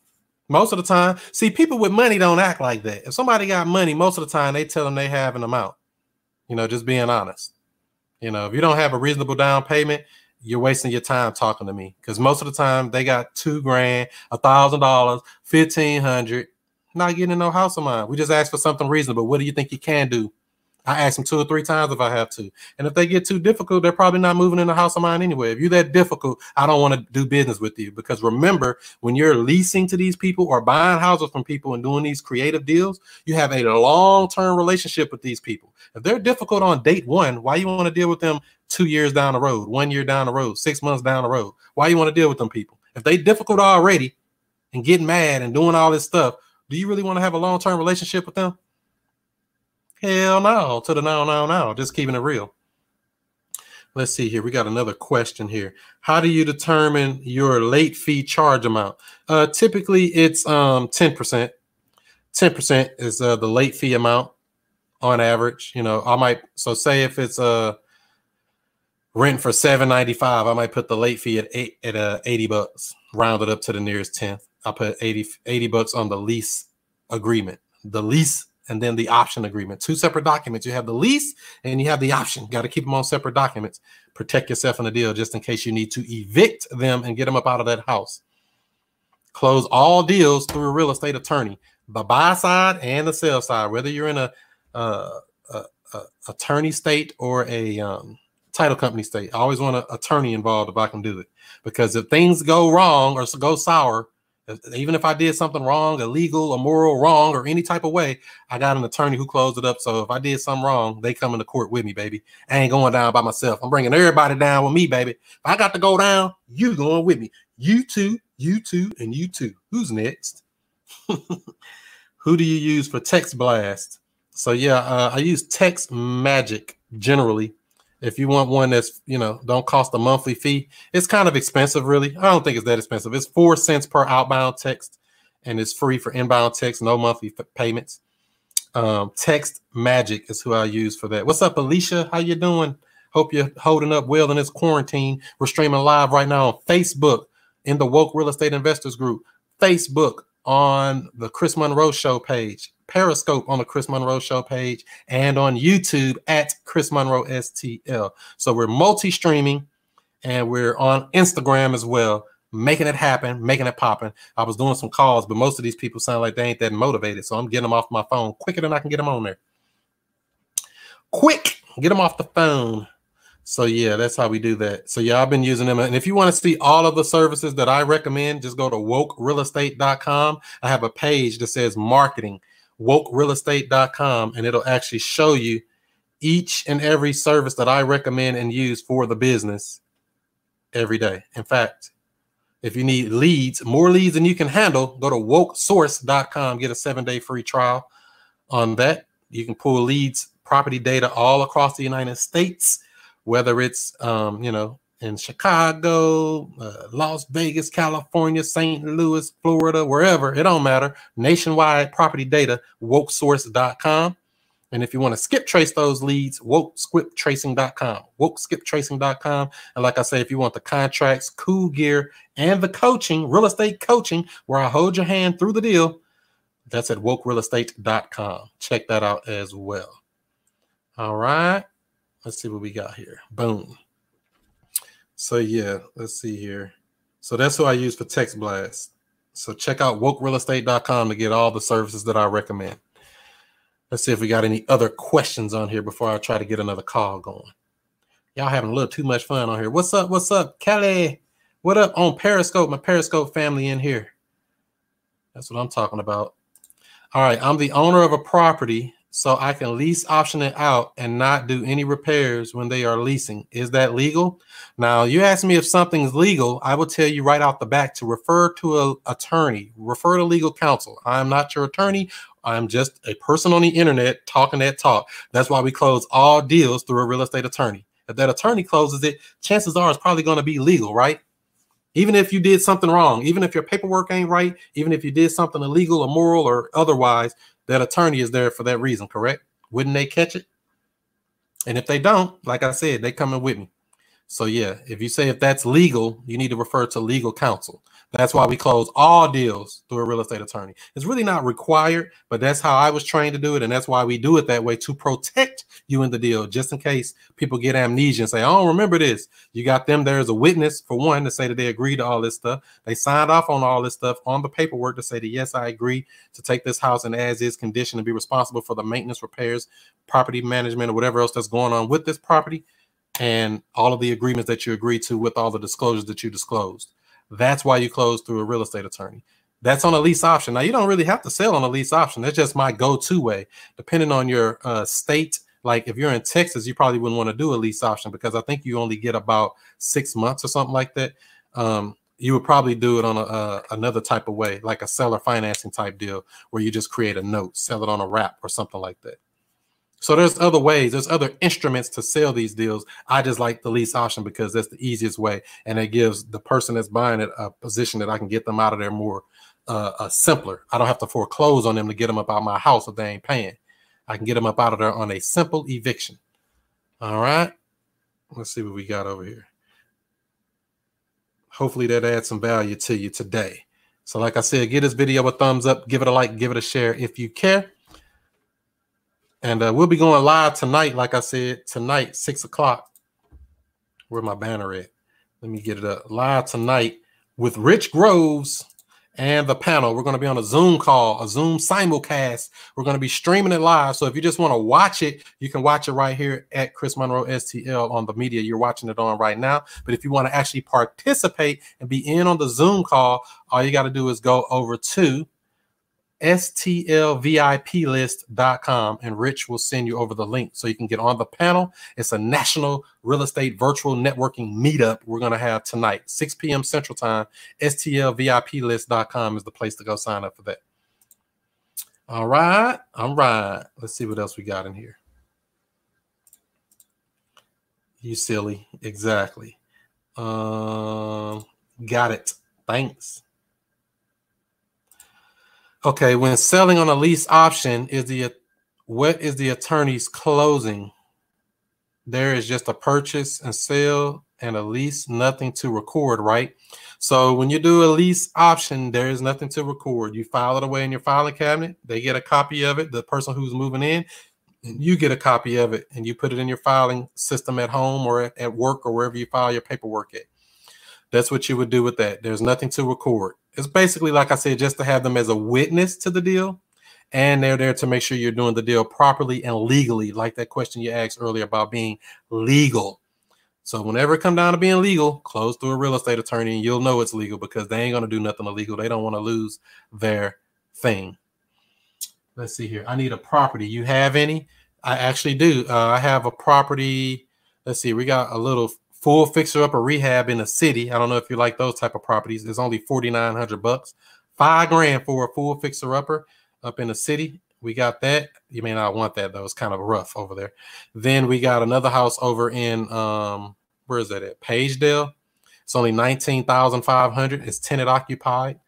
Most of the time, see, people with money don't act like that. If somebody got money, most of the time they tell them they have an amount. You know, just being honest. You know, if you don't have a reasonable down payment, you're wasting your time talking to me because most of the time they got two grand, a thousand dollars, fifteen hundred, not getting no house of mine. We just ask for something reasonable. What do you think you can do? I ask them two or three times if I have to. And if they get too difficult, they're probably not moving in the house of mine anyway. If you're that difficult, I don't want to do business with you. Because remember, when you're leasing to these people or buying houses from people and doing these creative deals, you have a long-term relationship with these people. If they're difficult on date one, why you want to deal with them two years down the road, one year down the road, six months down the road? Why you want to deal with them people? If they difficult already and getting mad and doing all this stuff, do you really want to have a long-term relationship with them? Hell no, to the no, no, no. Just keeping it real. Let's see here. We got another question here. How do you determine your late fee charge amount? Uh, typically, it's um 10%. 10% is uh, the late fee amount on average. You know, I might so say if it's a uh, rent for 795, I might put the late fee at eight at uh 80 bucks, rounded up to the nearest 10th. I'll put 80 80 bucks on the lease agreement. The lease and then the option agreement. Two separate documents. You have the lease and you have the option. Got to keep them on separate documents. Protect yourself in the deal just in case you need to evict them and get them up out of that house. Close all deals through a real estate attorney, the buy side and the sell side, whether you're in a, uh, attorney state or a um, title company state. I always want an attorney involved if I can do it, because if things go wrong or go sour, even if I did something wrong, illegal, immoral, wrong, or any type of way, I got an attorney who closed it up. So if I did something wrong, they come into court with me, baby. I ain't going down by myself. I'm bringing everybody down with me, baby. If I got to go down, you going with me. You too, you too, and you too. Who's next? who do you use for text blast? So yeah, uh, I use TextMagic generally if you want one that's you know don't cost a monthly fee, it's kind of expensive, really. I don't think it's that expensive. It's four cents per outbound text, and it's free for inbound text, no monthly payments. Um, text Magic is who I use for that. What's up, Alicia? How you doing? Hope you're holding up well in this quarantine. We're streaming live right now on Facebook in the Woke Real Estate Investors Group, Facebook on the Chris Monroe Show page, Periscope on the Chris Monroe Show page, and on YouTube at Chris Monroe STL. So we're multi streaming and we're on Instagram as well, making it happen, making it popping. I was doing some calls, but most of these people sound like they ain't that motivated. So I'm getting them off my phone quicker than I can get them on there. Quick, get them off the phone. So yeah, that's how we do that. So yeah, I've been using them. And if you want to see all of the services that I recommend, just go to wokerealestate.com. I have a page that says marketing wokerealestate.com and it'll actually show you each and every service that I recommend and use for the business every day. In fact, if you need leads, more leads than you can handle, go to wokesource.com, get a seven day free trial on that. You can pull leads, property data all across the United States, whether it's, um, you know, in Chicago, uh, Las Vegas, California, St. Louis, Florida, wherever, it don't matter. Nationwide property data, wokesource.com. And if you want to skip trace those leads, wokeskiptracing.com, wokeskiptracing.com. And like I say, if you want the contracts, cool gear, and the coaching, real estate coaching, where I hold your hand through the deal, that's at wokerealestate.com. Check that out as well. All right. Let's see what we got here. Boom. So yeah, let's see here. So that's who I use for text blast. So check out wokerealestate.com to get all the services that I recommend. Let's see if we got any other questions on here before I try to get another call going. Y'all having a little too much fun on here. What's up? What's up, Kelly? What up on Periscope? My Periscope family in here. That's what I'm talking about. All right, I'm the owner of a property so I can lease option it out and not do any repairs when they are leasing. Is that legal? Now, you ask me if something's legal, I will tell you right off the back to refer to an attorney, refer to legal counsel. I'm not your attorney. I'm just a person on the internet talking that talk. That's why we close all deals through a real estate attorney. If that attorney closes it, chances are it's probably going to be legal, right? Even if you did something wrong, even if your paperwork ain't right, even if you did something illegal, immoral, or otherwise, that attorney is there for that reason, correct? Wouldn't they catch it? And if they don't, like I said, they coming with me. So yeah, if you say if that's legal, you need to refer to legal counsel. That's why we close all deals through a real estate attorney. It's really not required, but that's how I was trained to do it. And that's why we do it that way to protect you in the deal, just in case people get amnesia and say, I don't remember this. You got them there as a witness, for one, to say that they agreed to all this stuff. They signed off on all this stuff on the paperwork to say that, yes, I agree to take this house in as is condition and be responsible for the maintenance, repairs, property management, or whatever else that's going on with this property and all of the agreements that you agreed to with all the disclosures that you disclosed. That's why you close through a real estate attorney. That's on a lease option. Now you don't really have to sell on a lease option. That's just my go-to way. Depending on your uh, state, like if you're in Texas, you probably wouldn't want to do a lease option because I think you only get about six months or something like that. Um, you would probably do it on a, uh, another type of way, like a seller financing type deal, where you just create a note, sell it on a wrap or something like that. So there's other ways, there's other instruments to sell these deals. I just like the lease option because that's the easiest way, and it gives the person that's buying it a position that I can get them out of there more uh, uh, simpler. I don't have to foreclose on them to get them up out of my house if they ain't paying. I can get them up out of there on a simple eviction. All right, let's see what we got over here. Hopefully that adds some value to you today. So, like I said, give this video a thumbs up, give it a like, give it a share if you care. And uh, we'll be going live tonight, like I said, tonight, six o'clock. Where my banner at? Let me get it up. Live tonight with Rich Groves and the panel. We're going to be on a Zoom call, a Zoom simulcast. We're going to be streaming it live. So if you just want to watch it, you can watch it right here at Chris Monroe STL on the media you're watching it on right now. But if you want to actually participate and be in on the Zoom call, all you got to do is go over to stlviplist.com and Rich will send you over the link so you can get on the panel. It's a national real estate virtual networking meetup we're going to have tonight, 6 p.m. Central Time. stlviplist.com is the place to go sign up for that. All right. All right. Let's see what else we got in here. You silly. Exactly. Um, got it. Thanks. Okay, when selling on a lease option, is the what is the attorney's closing? There is just a purchase and sale and a lease, nothing to record, right? So when you do a lease option, there is nothing to record. You file it away in your filing cabinet. They get a copy of it. The person who's moving in, and you get a copy of it, and you put it in your filing system at home or at, at work or wherever you file your paperwork at. That's what you would do with that. There's nothing to record. It's basically, like I said, just to have them as a witness to the deal. And they're there to make sure you're doing the deal properly and legally, like that question you asked earlier about being legal. So whenever it come down to being legal, close through a real estate attorney and you'll know it's legal because they ain't gonna do nothing illegal. They don't want to lose their thing. Let's see here. I need a property. You have any? I actually do. Uh, I have a property. Let's see. We got a little full fixer up rehab in a city. I don't know if you like those type of properties. It's only 4900 bucks. 5 grand for a full fixer upper up in the city. We got that. You may not want that though. It's kind of rough over there. Then we got another house over in um where is that at? Pagedale. It's only 19,500. It's tenant occupied.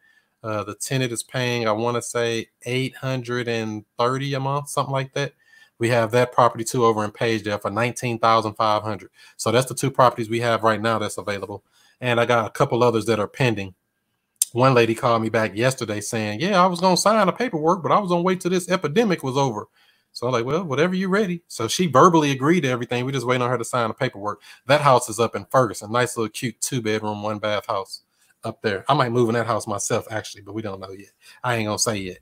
Uh, the tenant is paying, I want to say 830 a month, something like that. We have that property too over in Pagedale for nineteen thousand five hundred. So that's the two properties we have right now that's available, and I got a couple others that are pending. One lady called me back yesterday saying, "Yeah, I was gonna sign the paperwork, but I was gonna wait till this epidemic was over." So I'm like, "Well, whatever you're ready." So she verbally agreed to everything. We just waiting on her to sign the paperwork. That house is up in Ferguson, nice little cute two bedroom, one bath house up there. I might move in that house myself actually, but we don't know yet. I ain't gonna say yet.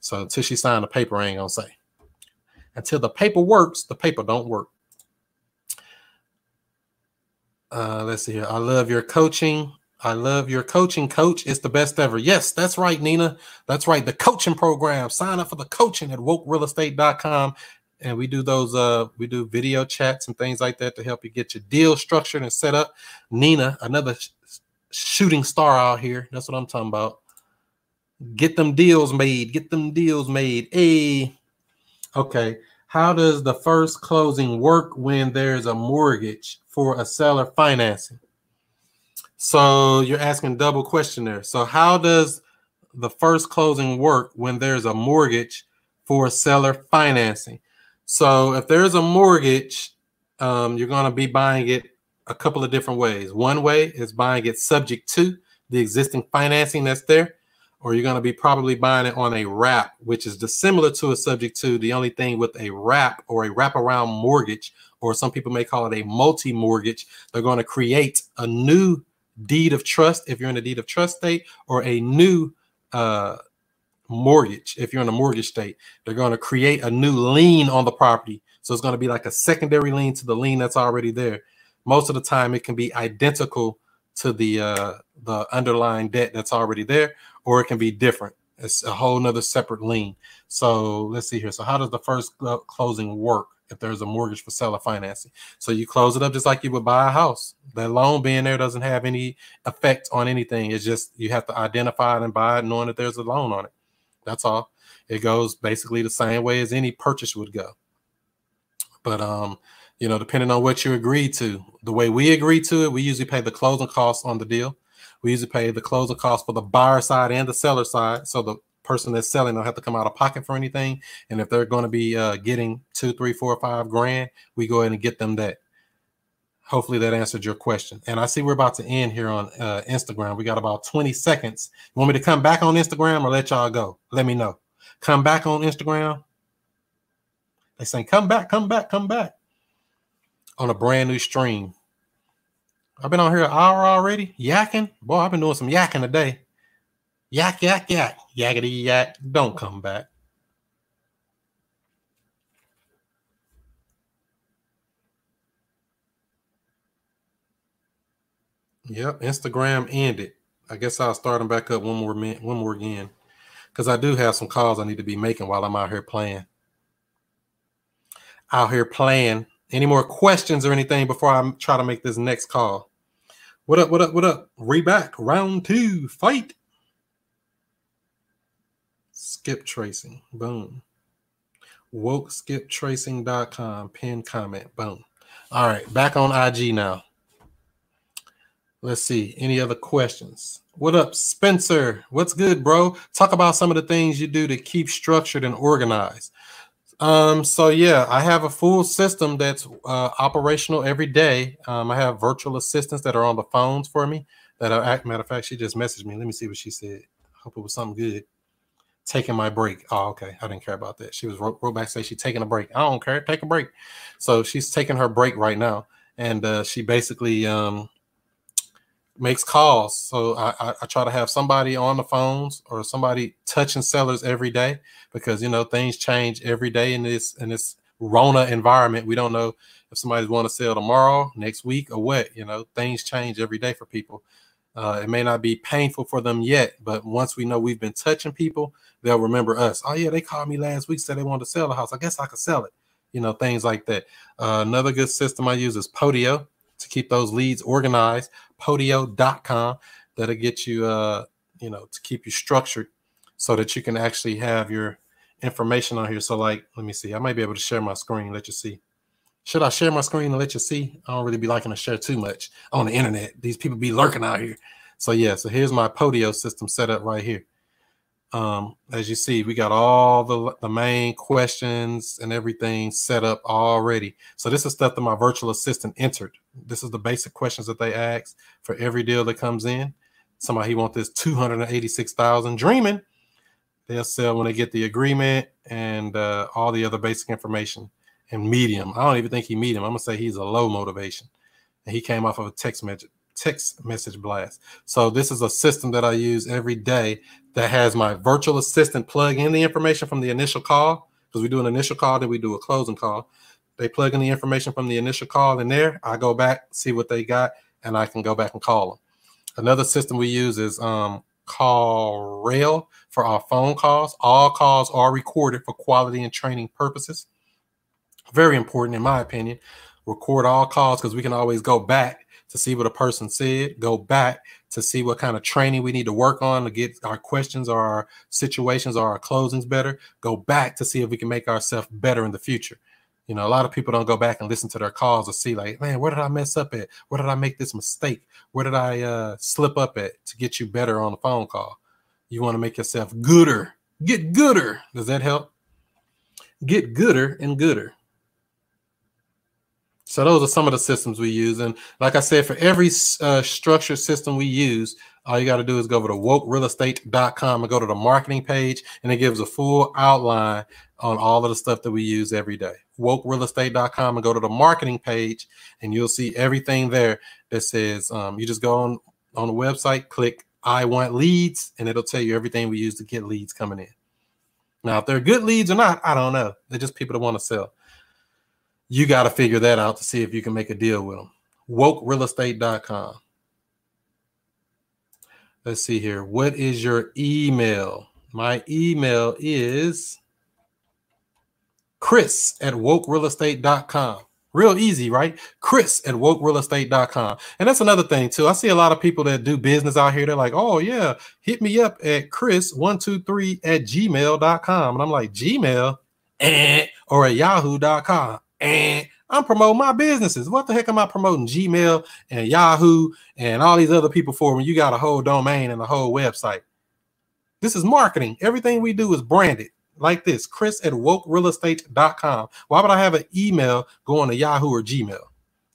So until she signed the paper, I ain't gonna say. Until the paper works, the paper don't work. Uh, let's see here. I love your coaching. I love your coaching, coach. It's the best ever. Yes, that's right, Nina. That's right. The coaching program. Sign up for the coaching at wokerealestate.com. And we do those, uh, we do video chats and things like that to help you get your deal structured and set up. Nina, another sh- shooting star out here. That's what I'm talking about. Get them deals made. Get them deals made. Hey, Okay. How does the first closing work when there's a mortgage for a seller financing? So you're asking double question there. So how does the first closing work when there's a mortgage for seller financing? So if there's a mortgage, um, you're going to be buying it a couple of different ways. One way is buying it subject to the existing financing that's there, or you're going to be probably buying it on a wrap, which is dissimilar to a subject to. The only thing with a wrap or a wraparound mortgage, or some people may call it a multi mortgage, they're going to create a new deed of trust if you're in a deed of trust state, or a new uh, mortgage if you're in a mortgage state. They're going to create a new lien on the property. So it's going to be like a secondary lien to the lien that's already there. Most of the time, it can be identical to the uh, the underlying debt that's already there, or it can be different. It's a whole nother separate lien. So let's see here. So how does the first clo- closing work if there's a mortgage for seller financing? So you close it up just like you would buy a house. That loan being there doesn't have any effect on anything. It's just you have to identify it and buy it knowing that there's a loan on it. That's all. It goes basically the same way as any purchase would go. But um, you know, depending on what you agree to, the way we agree to it, we usually pay the closing costs on the deal. We usually pay the closing costs for the buyer side and the seller side. So the person that's selling don't have to come out of pocket for anything. And if they're going to be uh, getting two, three, four, five grand, we go ahead and get them that. Hopefully that answered your question. And I see we're about to end here on uh, Instagram. We got about 20 seconds. You want me to come back on Instagram or let y'all go? Let me know. Come back on Instagram. They saying, come back, come back, come back on a brand new stream. I've been on here an hour already, yakking. Boy, I've been doing some yakking today. Yak, yak, yak, yakety yak. Don't come back. Yep, Instagram ended. I guess I'll start them back up one more minute, one more again, because I do have some calls I need to be making while I'm out here playing. Out here playing. Any more questions or anything before I try to make this next call? What up? What up? What up? Reback round two fight. Skip tracing. Boom. Wokeskiptracing.com. Pin comment. Boom. All right. Back on IG now. Let's see. Any other questions? What up, Spencer? What's good, bro? Talk about some of the things you do to keep structured and organized. Um, so yeah, I have a full system that's uh, operational every day. Um, I have virtual assistants that are on the phones for me. That are, matter of fact, she just messaged me. Let me see what she said. Hope it was something good. Taking my break. Oh, okay. I didn't care about that. She was wrote, back say she's taking a break. I don't care. Take a break. So she's taking her break right now, and uh, she basically um, makes calls. So I, I, I, try to have somebody on the phones or somebody touching sellers every day because you know things change every day in this in this Rona environment. We don't know if somebody's want to sell tomorrow, next week, or what. You know, things change every day for people. Uh, it may not be painful for them yet, but once we know we've been touching people, they'll remember us. Oh yeah, they called me last week, said they wanted to sell the house. I guess I could sell it. You know, things like that. Uh, another good system I use is Podio to keep those leads organized. Podio.com that'll get you uh you know to keep you structured so that you can actually have your information on here. So like let me see i might be able to share my screen let you see. Should i share my screen and let you see? I don't really be liking to share too much on the internet. These people be lurking out here. So yeah so here's my podio system set up right here um, as you see, we got all the, the main questions and everything set up already. So this is stuff that my virtual assistant entered. This is the basic questions that they ask for every deal that comes in. Somebody he want this 286,000 dreaming. They'll sell when they get the agreement and uh, all the other basic information and medium. I don't even think he medium. I'm gonna say he's a low motivation. And he came off of a text message text message blast. So this is a system that I use every day that has my virtual assistant plug in the information from the initial call because we do an initial call, then we do a closing call. They plug in the information from the initial call in there. I go back, see what they got, and I can go back and call them. Another system we use is um, CallRail for our phone calls. All calls are recorded for quality and training purposes. Very important, in my opinion. Record all calls because we can always go back to see what a person said, go back to see what kind of training we need to work on to get our questions or our situations or our closings better, go back to see if we can make ourselves better in the future. You know, a lot of people don't go back and listen to their calls or see, like, man, where did I mess up at? Where did I make this mistake? Where did I uh, slip up at to get you better on the phone call? You want to make yourself gooder. Get gooder. Does that help? Get gooder and gooder. So those are some of the systems we use. And like I said, for every uh, structured system we use, all you got to do is go over to wokerealestate.com and go to the marketing page, and it gives a full outline on all of the stuff that we use every day. Wokerealestate.com and go to the marketing page, and you'll see everything there that says um, you just go on on the website, click I want leads, and it'll tell you everything we use to get leads coming in. Now, if they're good leads or not, I don't know. They're just people that want to sell. You got to figure that out to see if you can make a deal with them. WokeRealEstate.com. Let's see here. What is your email? My email is chris at wokerealestate.com. Real easy, right? Chris at wokerealestate.com. And that's another thing, too. I see a lot of people that do business out here. They're like, oh, yeah, hit me up at chris123 at gmail.com. And I'm like, Gmail? Eh, or at yahoo.com. Eh. I'm promoting my businesses. What the heck am I promoting? Gmail and Yahoo and all these other people for when you got a whole domain and a whole website. This is marketing. Everything we do is branded like this chris at wokerealestate.com. Why would I have an email going to Yahoo or Gmail?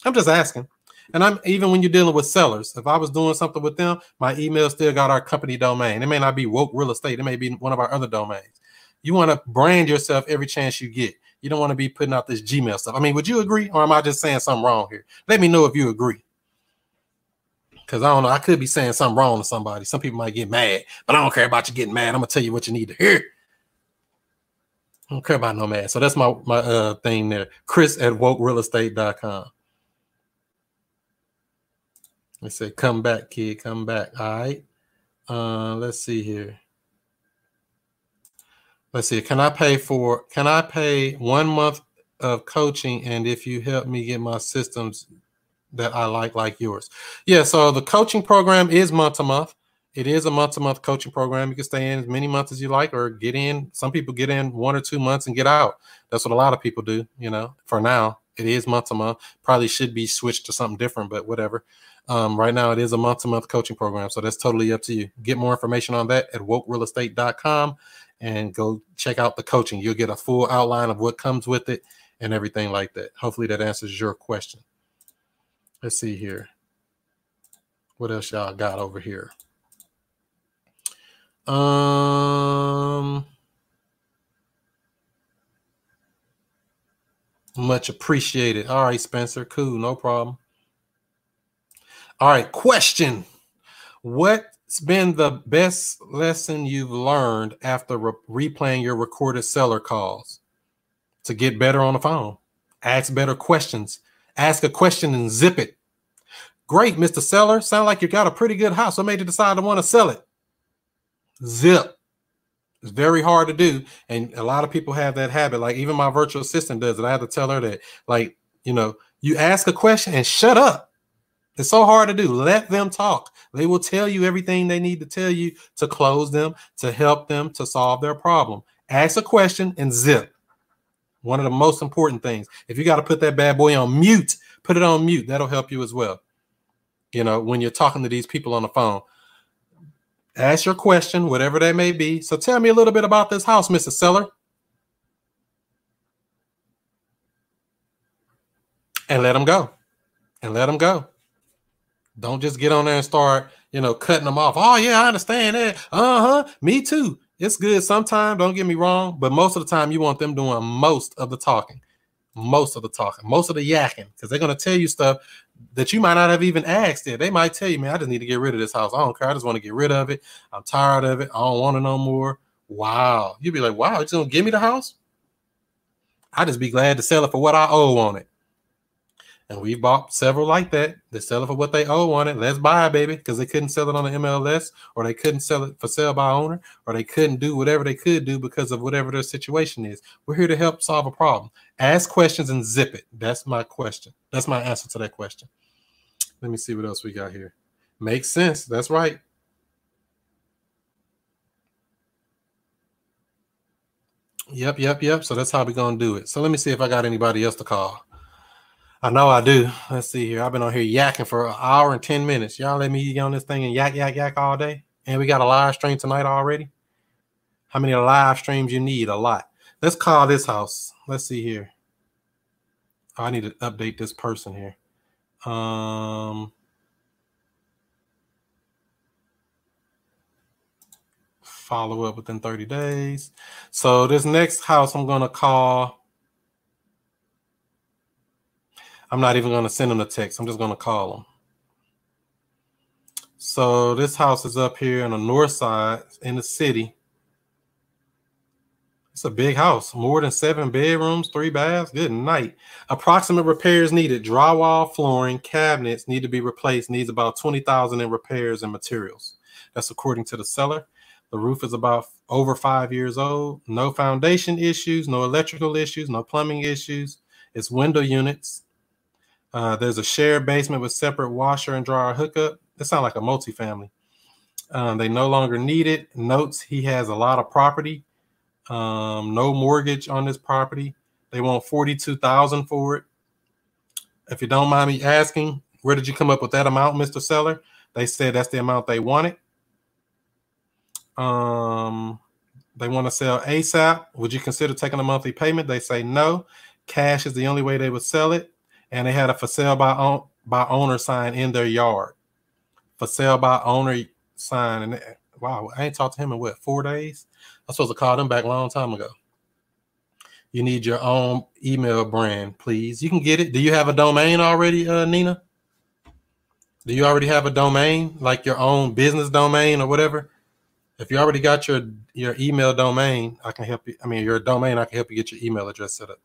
I'm just asking. And I'm even when you're dealing with sellers, if I was doing something with them, my email still got our company domain. It may not be woke real estate, it may be one of our other domains. You want to brand yourself every chance you get. You don't want to be putting out this Gmail stuff. I mean, would you agree, or am I just saying something wrong here? Let me know if you agree. Because I don't know, I could be saying something wrong to somebody. Some people might get mad, but I don't care about you getting mad. I'm gonna tell you what you need to hear. I don't care about no mad. So that's my my uh thing there. Chris at wokerealestate.com. Let's say come back, kid. Come back. All right. Uh let's see here. Let's see. Can I pay for can I pay one month of coaching and if you help me get my systems that I like like yours? Yeah, so the coaching program is month to month. It is a month to month coaching program. You can stay in as many months as you like, or get in. Some people get in one or two months and get out. That's what a lot of people do. You know, for now, it is month to month. Probably should be switched to something different, but whatever. Um, right now, it is a month to month coaching program. So that's totally up to you. Get more information on that at wokerealestate.com and go check out the coaching. You'll get a full outline of what comes with it and everything like that. Hopefully, that answers your question. Let's see here. What else y'all got over here? Um, much appreciated. All right, Spencer. Cool, no problem. All right, question. What's been the best lesson you've learned after re- replaying your recorded seller calls to get better on the phone? Ask better questions. Ask a question and zip it. Great, Mr. Seller. Sound like you got a pretty good house. What made you decide to want to sell it? zip. It's very hard to do. And a lot of people have that habit. Like even my virtual assistant does it. I have to tell her that, like, you know, you ask a question and shut up. It's so hard to do. Let them talk. They will tell you everything they need to tell you to close them, to help them to solve their problem. Ask a question and zip. One of the most important things. If you got to put that bad boy on mute, put it on mute. That'll help you as well. You know, when you're talking to these people on the phone, Ask your question, whatever that may be. So tell me a little bit about this house, Mr. Seller. And let them go. And let them go. Don't just get on there and start, you know, cutting them off. Oh, yeah, I understand that. Uh-huh. Me too. It's good sometimes, don't get me wrong, but most of the time you want them doing most of the talking. Most of the talking, most of the yakking, because they're gonna tell you stuff that you might not have even asked it. They might tell you, man, I just need to get rid of this house. I don't care. I just want to get rid of it. I'm tired of it. I don't want it no more. Wow. You'd be like, wow, you gonna give me the house? I'd just be glad to sell it for what I owe on it. And we've bought several like that. They sell it for what they owe on it. Let's buy it, baby, because they couldn't sell it on the MLS, or they couldn't sell it for sale by owner, or they couldn't do whatever they could do because of whatever their situation is. We're here to help solve a problem. Ask questions and zip it. That's my question. That's my answer to that question. Let me see what else we got here. Makes sense. That's right. Yep, yep, yep. So that's how we're gonna do it. So let me see if I got anybody else to call. I know I do. Let's see here. I've been on here yakking for an hour and 10 minutes. Y'all let me get on this thing and yak, yak, yak all day. And we got a live stream tonight already. How many live streams you need? A lot. Let's call this house. Let's see here. Oh, I need to update this person here. Um follow up within 30 days. So this next house I'm gonna call. I'm not even gonna send them a text. I'm just gonna call them. So this house is up here on the north side in the city. It's a big house, more than seven bedrooms, three baths. Good night. Approximate repairs needed: drywall, flooring, cabinets need to be replaced. Needs about twenty thousand in repairs and materials. That's according to the seller. The roof is about over five years old. No foundation issues, no electrical issues, no plumbing issues. It's window units. Uh, there's a shared basement with separate washer and dryer hookup. It sounds like a multifamily. Um, they no longer need it. Notes he has a lot of property. Um, no mortgage on this property. They want forty-two thousand for it. If you don't mind me asking, where did you come up with that amount, Mr. Seller? They said that's the amount they wanted. Um, they want to sell ASAP. Would you consider taking a monthly payment? They say no. Cash is the only way they would sell it. And they had a for sale by own by owner sign in their yard. For sale by owner sign. And wow, I ain't talked to him in what four days? I was supposed to call them back a long time ago. You need your own email brand, please. You can get it. Do you have a domain already, uh, Nina? Do you already have a domain, like your own business domain or whatever? If you already got your your email domain, I can help you. I mean, your domain, I can help you get your email address set up.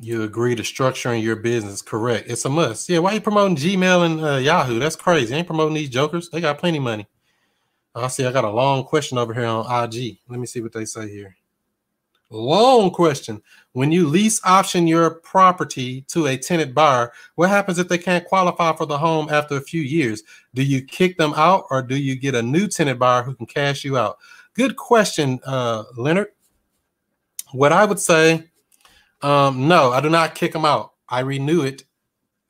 You agree to structuring your business correct. It's a must. Yeah, why you promoting Gmail and uh, Yahoo? That's crazy. ain't promoting these jokers. They got plenty money. I see. I got a long question over here on IG. Let me see what they say here. Long question. When you lease option your property to a tenant buyer, what happens if they can't qualify for the home after a few years? Do you kick them out or do you get a new tenant buyer who can cash you out? Good question, uh, Leonard. What I would say, um, no, I do not kick them out. I renew it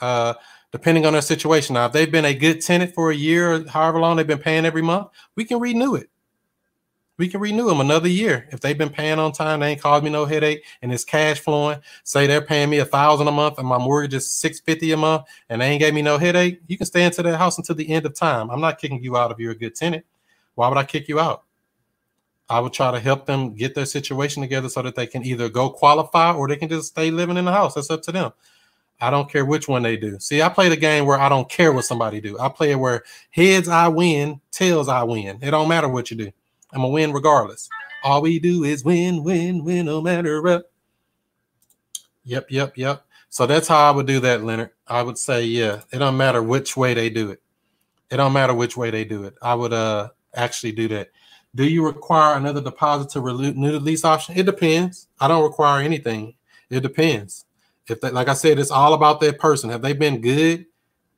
uh, depending on their situation. Now, if they've been a good tenant for a year or however long they've been paying every month, we can renew it we can renew them another year if they've been paying on time. They ain't caused me no headache, and it's cash flowing. Say they're paying me a thousand a month, and my mortgage is six fifty a month, and they ain't gave me no headache. You can stay into that house until the end of time. I'm not kicking you out if you're a good tenant. Why would I kick you out? I would try to help them get their situation together so that they can either go qualify or they can just stay living in the house. That's up to them. I don't care which one they do. See, I play the game where I don't care what somebody do. I play it where heads I win, tails I win. It don't matter what you do. I'm gonna win regardless. All we do is win, win, win, no matter what. Yep, yep, yep. So that's how I would do that, Leonard. I would say, yeah, it don't matter which way they do it. It don't matter which way they do it. I would uh actually do that. Do you require another deposit to renew the lease option? It depends. I don't require anything. It depends. If like I said, it's all about that person. Have they been good?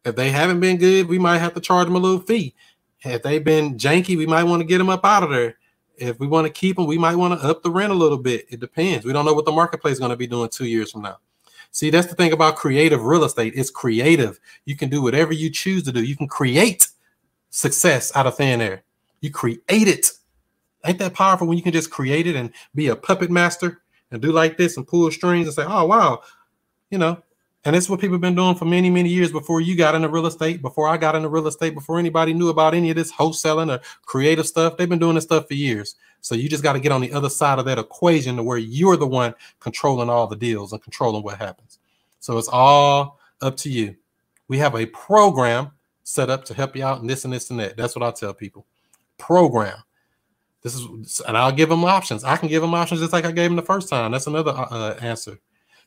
If they haven't been good, we might have to charge them a little fee. If they've been janky, we might want to get them up out of there. If we want to keep them, we might want to up the rent a little bit. It depends. We don't know what the marketplace is going to be doing two years from now. See, that's the thing about creative real estate. It's creative. You can do whatever you choose to do. You can create success out of thin air. You create it. Ain't that powerful when you can just create it and be a puppet master and do like this and pull strings and say, oh, wow, you know, and it's what people have been doing for many, many years before you got into real estate, before I got into real estate, before anybody knew about any of this wholesaling or creative stuff. They've been doing this stuff for years. So you just got to get on the other side of that equation to where you're the one controlling all the deals and controlling what happens. So it's all up to you. We have a program set up to help you out and this and this and that. That's what I tell people. Program. This is, and I'll give them options. I can give them options just like I gave them the first time. That's another uh, uh answer.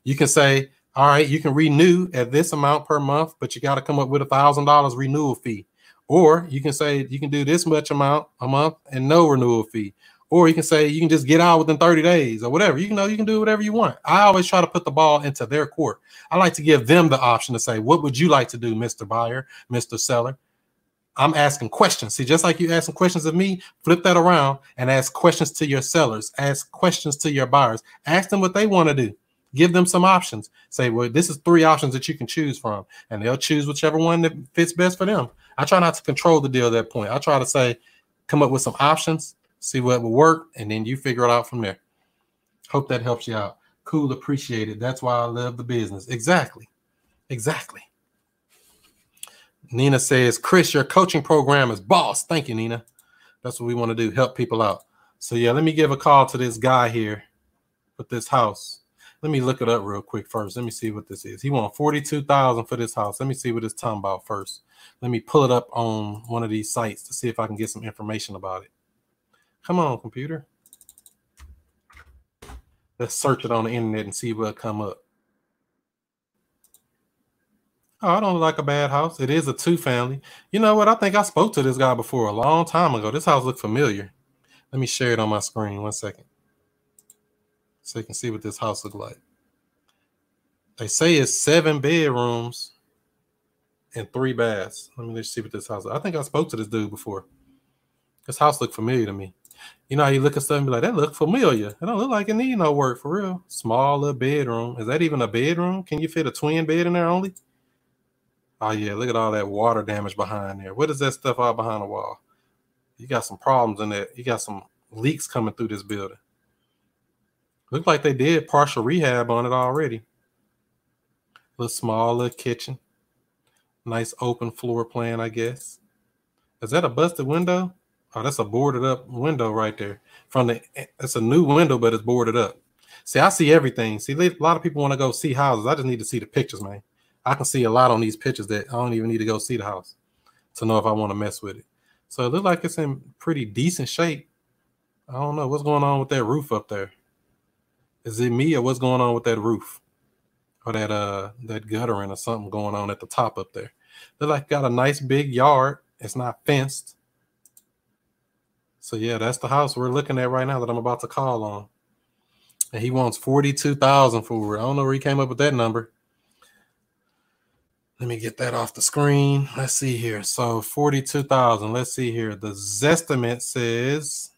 You can say, all right, you can renew at this amount per month, but you got to come up with a thousand dollars renewal fee. Or you can say you can do this much amount a month and no renewal fee. Or you can say you can just get out within 30 days or whatever. You know you can do whatever you want. I always try to put the ball into their court. I like to give them the option to say, what would you like to do, Mr. Buyer, Mr. Seller? I'm asking questions. See, just like you asking questions of me, flip that around and ask questions to your sellers, ask questions to your buyers, ask them what they want to do. Give them some options. Say, well, this is three options that you can choose from, and they'll choose whichever one that fits best for them. I try not to control the deal at that point. I try to say, come up with some options, see what will work, and then you figure it out from there. Hope that helps you out. Cool, appreciate it. That's why I love the business. Exactly. Exactly. Nina says, Chris, your coaching program is boss. Thank you, Nina. That's what we want to do, help people out. So, yeah, let me give a call to this guy here with this house. Let me look it up real quick first. Let me see what this is. He want 42000 for this house. Let me see what it's talking about first. Let me pull it up on one of these sites to see if I can get some information about it. Come on, computer. Let's search it on the internet and see what come up. Oh, I don't like a bad house. It is a two family. You know what? I think I spoke to this guy before a long time ago. This house looked familiar. Let me share it on my screen. One second. So you can see what this house look like. They say it's seven bedrooms and three baths. Let me just see what this house. I think I spoke to this dude before. This house looked familiar to me. You know how you look at stuff and be like, that look familiar. It don't look like it need no work for real. Small little bedroom. Is that even a bedroom? Can you fit a twin bed in there only? Oh yeah, look at all that water damage behind there. What is that stuff out behind the wall? You got some problems in there. You got some leaks coming through this building. Look like they did partial rehab on it already. Little small little kitchen. Nice open floor plan, I guess. Is that a busted window? Oh, that's a boarded up window right there. From the it's a new window, but it's boarded up. See, I see everything. See, a lot of people want to go see houses. I just need to see the pictures, man. I can see a lot on these pictures that I don't even need to go see the house to know if I want to mess with it. So it looks like it's in pretty decent shape. I don't know what's going on with that roof up there. Is it me or what's going on with that roof? Or that uh that guttering or something going on at the top up there. Look like got a nice big yard. It's not fenced. So yeah, that's the house we're looking at right now that I'm about to call on. And he wants 42,000 for it. I don't know where he came up with that number. Let me get that off the screen. Let's see here. So 42,000. Let's see here. The Zestimate says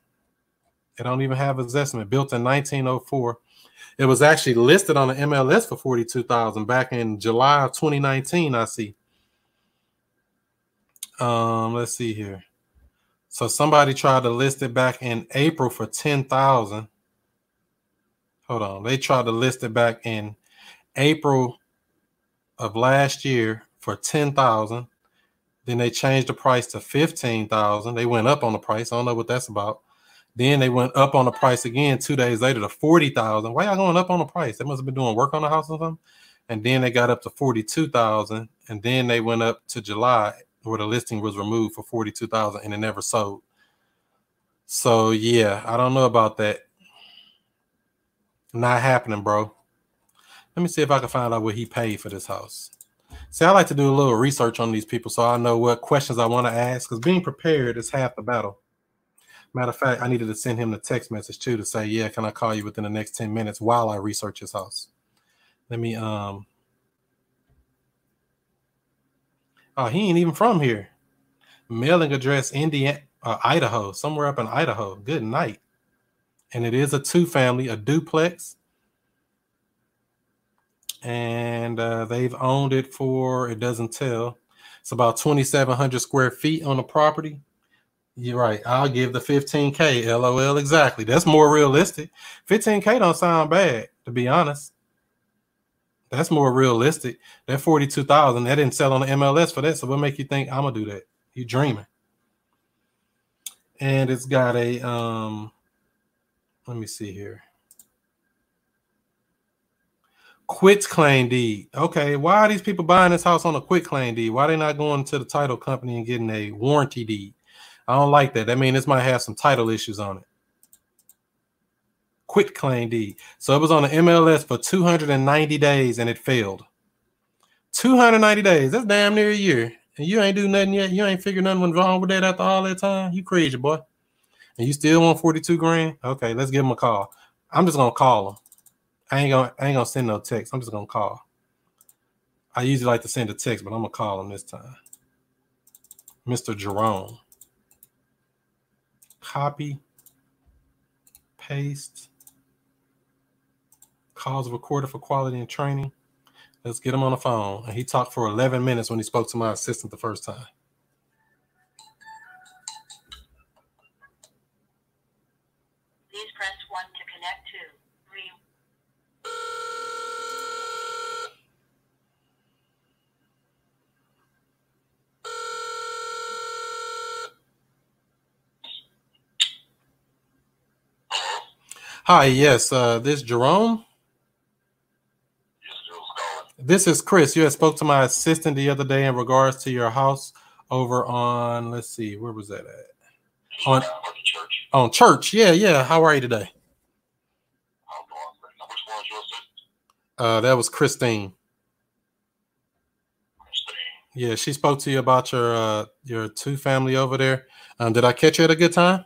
it don't even have a Zestimate built in 1904. It was actually listed on the MLS for 42,000 back in July of 2019, I see. Um, let's see here. So somebody tried to list it back in April for 10,000. Hold on. They tried to list it back in April of last year for 10,000. Then they changed the price to 15,000. They went up on the price. I don't know what that's about. Then they went up on the price again two days later to 40,000. Why y'all going up on the price? They must have been doing work on the house or something. And then they got up to 42,000. And then they went up to July where the listing was removed for 42,000 and it never sold. So yeah, I don't know about that. Not happening, bro. Let me see if I can find out what he paid for this house. See, I like to do a little research on these people so I know what questions I want to ask because being prepared is half the battle. Matter of fact, I needed to send him the text message too to say, yeah, can I call you within the next 10 minutes while I research his house? Let me um Oh, he ain't even from here. Mailing address Indiana, uh, Idaho, somewhere up in Idaho. Good night. And it is a two family, a duplex. And uh, they've owned it for, it doesn't tell. It's about 2,700 square feet on the property. You're right. I'll give the 15K. LOL. Exactly. That's more realistic. 15K don't sound bad, to be honest. That's more realistic. That 42,000, that didn't sell on the MLS for that. So what make you think I'm gonna do that? You're dreaming. And it's got a um let me see here. Quit claim deed. Okay, why are these people buying this house on a quit claim deed? Why are they not going to the title company and getting a warranty deed? I don't like that. That means this might have some title issues on it. Quit claim deed. So it was on the MLS for 290 days and it failed. 290 days. That's damn near a year. And you ain't do nothing yet. You ain't figured nothing wrong with that after all that time. You crazy, boy. And you still want 42 grand? Okay, let's give him a call. I'm just gonna call him. I ain't gonna I ain't gonna send no text. I'm just gonna call. I usually like to send a text, but I'm gonna call him this time. Mr. Jerome. Copy, paste, calls recorder for quality and training. Let's get him on the phone. And he talked for 11 minutes when he spoke to my assistant the first time. Hi, yes, uh, this Jerome. This is Chris. You had spoke to my assistant the other day in regards to your house over on. Let's see, where was that at? On church. On church. Yeah, yeah. How are you today? Uh, that was Christine. Christine. Yeah, she spoke to you about your uh, your two family over there. Um, did I catch you at a good time?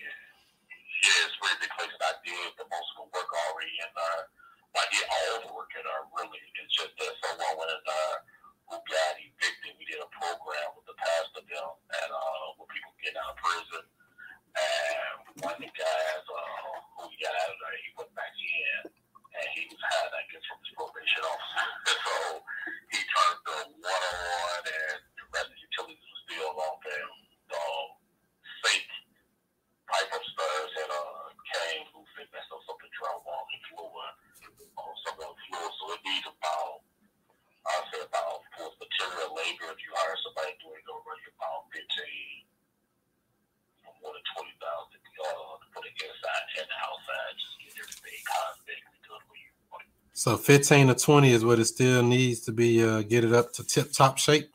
15 to 20 is what it still needs to be uh, get it up to tip top shape.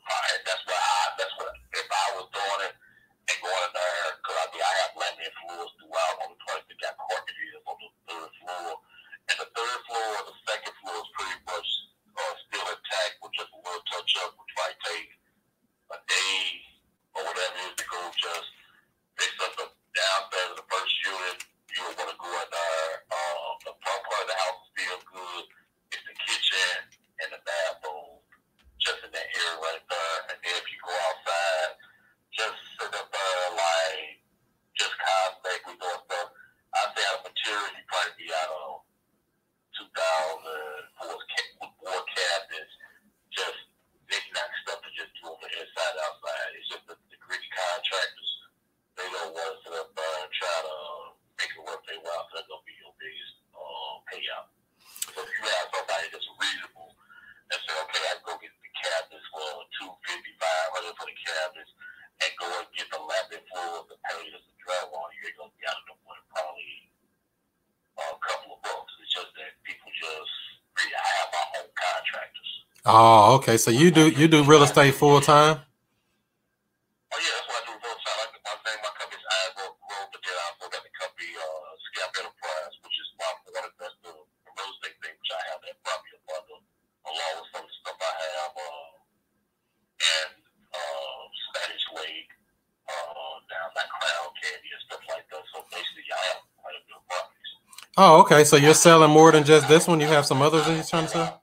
Oh, okay. So you do you do real estate full time? Oh yeah, that's I do full time. My name, my company uh, I company Enterprise, which is uh, real estate I have that property along with some stuff I have, uh, and Spanish Lake, that Crown Candy and stuff like that. So basically, I have quite a. Oh, okay. So you're selling more than just this one. You have some others that you're trying to sell.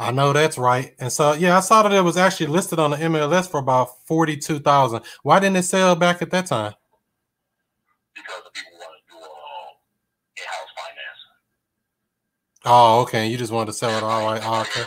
I know that's right. And so, yeah, I saw that it was actually listed on the MLS for about 42,000. Why didn't it sell back at that time? Because the people want to do um, uh, house financing. Oh, okay. You just wanted to sell it all right. Oh, okay.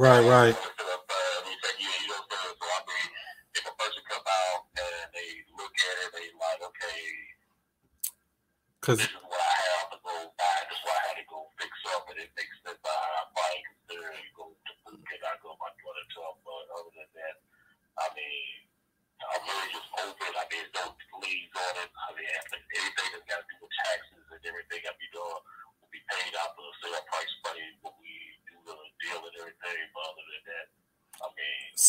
Right, right. Because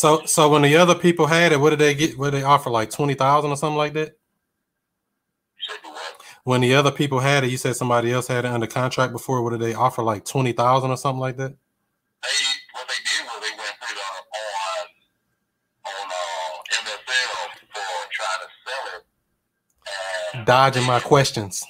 So so when the other people had it, what did they get? What did they offer? Like twenty thousand or something like that? When the other people had it, you said somebody else had it under contract before. What did they offer? Like twenty thousand or something like that? Dodging my questions.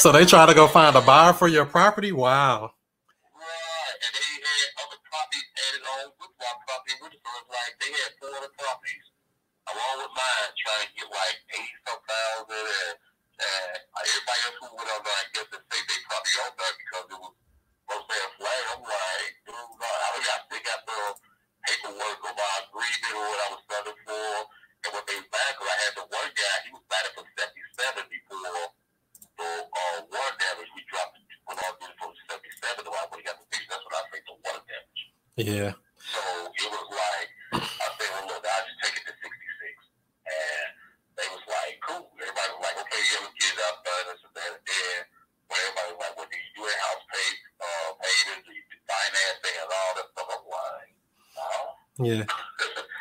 So they try to go find a buyer for your property. Wow.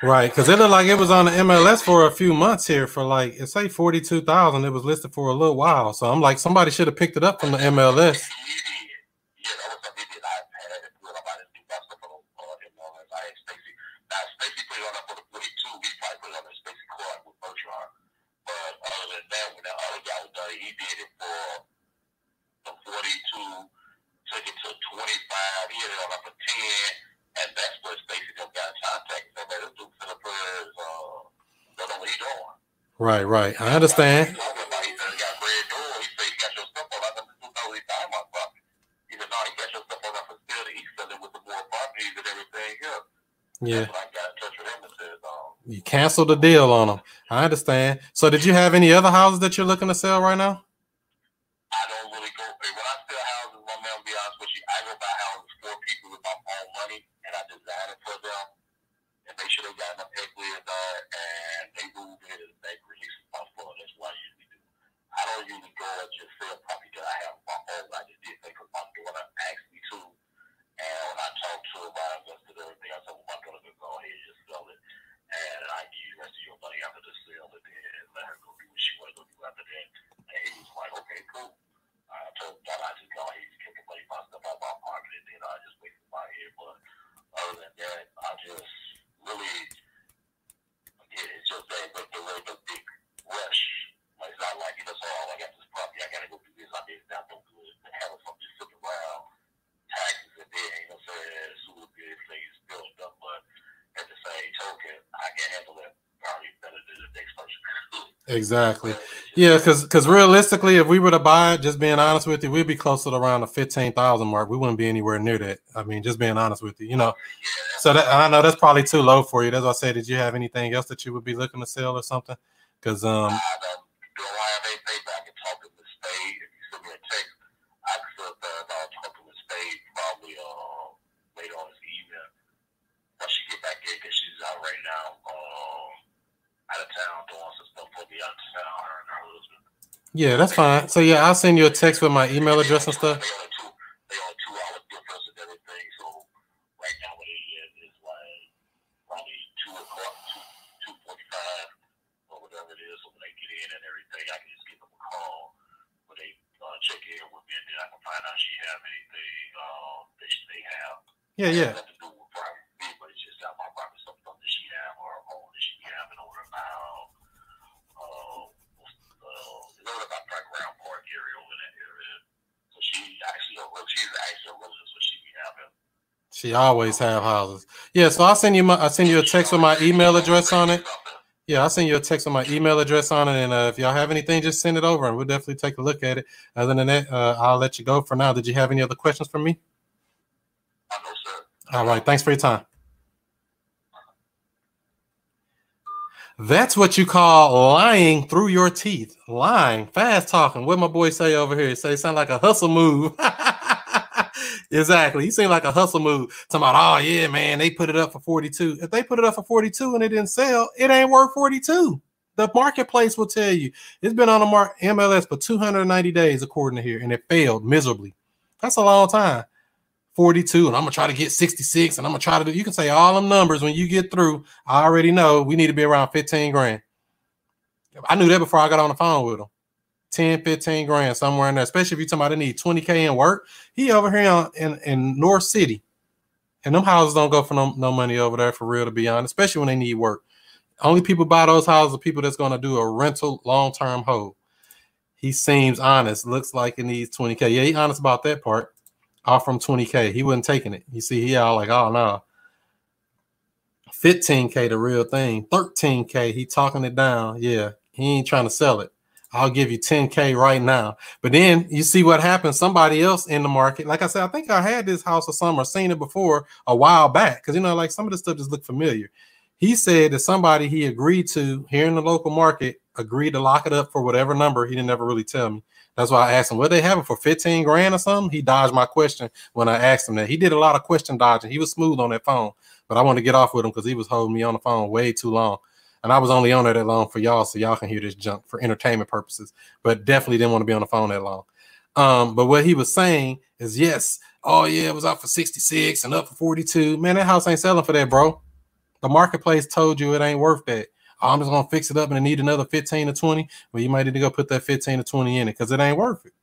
Right, because it looked like it was on the MLS for a few months here for like it's forty two thousand. It was listed for a little while, so I'm like somebody should have picked it up from the MLS. Right. I understand. Yeah. You canceled the deal on them. I understand. So, did you have any other houses that you're looking to sell right now? Exactly. Yeah, because because realistically, if we were to buy it, just being honest with you, we'd be closer to around the fifteen thousand mark. We wouldn't be anywhere near that. I mean, just being honest with you, you know. So that I know that's probably too low for you. That's why I say, did you have anything else that you would be looking to sell or something? Because um, uh, Yeah, that's fine. So yeah, I'll send you a text with my email address and stuff. always have houses. Yeah, so I'll send you my I send you a text with my email address on it. Yeah, I'll send you a text with my email address on it. And uh, if y'all have anything, just send it over and we'll definitely take a look at it. Other than that, uh, I'll let you go for now. Did you have any other questions for me? All right. Thanks for your time. That's what you call lying through your teeth. Lying, fast talking. What my boy say over here? Say, sound like a hustle move. exactly. He seemed like a hustle move. Talking about, oh yeah, man, they put it up for 42. If they put it up for 42 and it didn't sell, it ain't worth 42. The marketplace will tell you it's been on the mark MLS for 290 days, according to here, and it failed miserably. That's a long time. 42, and I'm gonna try to get 66, and I'm gonna try to do. You can say all them numbers when you get through. I already know we need to be around 15 grand. I knew that before I got on the phone with him. 10, 15 grand somewhere in there, especially if you're talking about they need 20k in work. He over here on, in, in North City. And them houses don't go for no, no money over there for real, to be honest, especially when they need work. Only people buy those houses are people that's going to do a rental long term hold. He seems honest. Looks like he needs 20K. Yeah, he honest about that part. Off from 20K. He wasn't taking it. You see, he all like, oh no. 15K the real thing. 13K, he talking it down. Yeah, he ain't trying to sell it. I'll give you 10K right now. But then you see what happens. Somebody else in the market, like I said, I think I had this house or something or seen it before a while back. Because you know, like some of the stuff just look familiar. He said that somebody he agreed to here in the local market agreed to lock it up for whatever number. He didn't ever really tell me. That's why I asked him, what they have it for 15 grand or something? He dodged my question when I asked him that. He did a lot of question dodging. He was smooth on that phone, but I wanted to get off with him because he was holding me on the phone way too long. And I was only on there that long for y'all, so y'all can hear this junk for entertainment purposes, but definitely didn't want to be on the phone that long. Um, but what he was saying is, yes, oh yeah, it was up for 66 and up for 42. Man, that house ain't selling for that, bro. The marketplace told you it ain't worth that. Oh, I'm just gonna fix it up and I need another 15 to 20. Well, you might need to go put that 15 to 20 in it because it ain't worth it.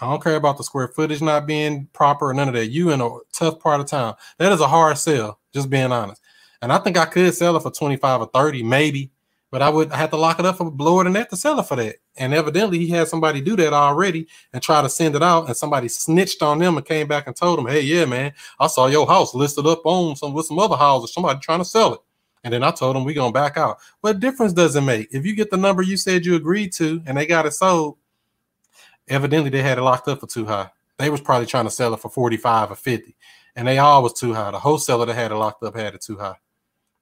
I don't care about the square footage not being proper or none of that. You in a tough part of town. That is a hard sell, just being honest. And I think I could sell it for 25 or 30, maybe, but I would have to lock it up for lower than that to sell it for that. And evidently he had somebody do that already and try to send it out, and somebody snitched on them and came back and told them, Hey, yeah, man, I saw your house listed up on some with some other houses, somebody trying to sell it. And then I told them we gonna back out. What difference does it make? If you get the number you said you agreed to and they got it sold, evidently they had it locked up for too high. They was probably trying to sell it for 45 or 50. And they all was too high. The wholesaler that had it locked up had it too high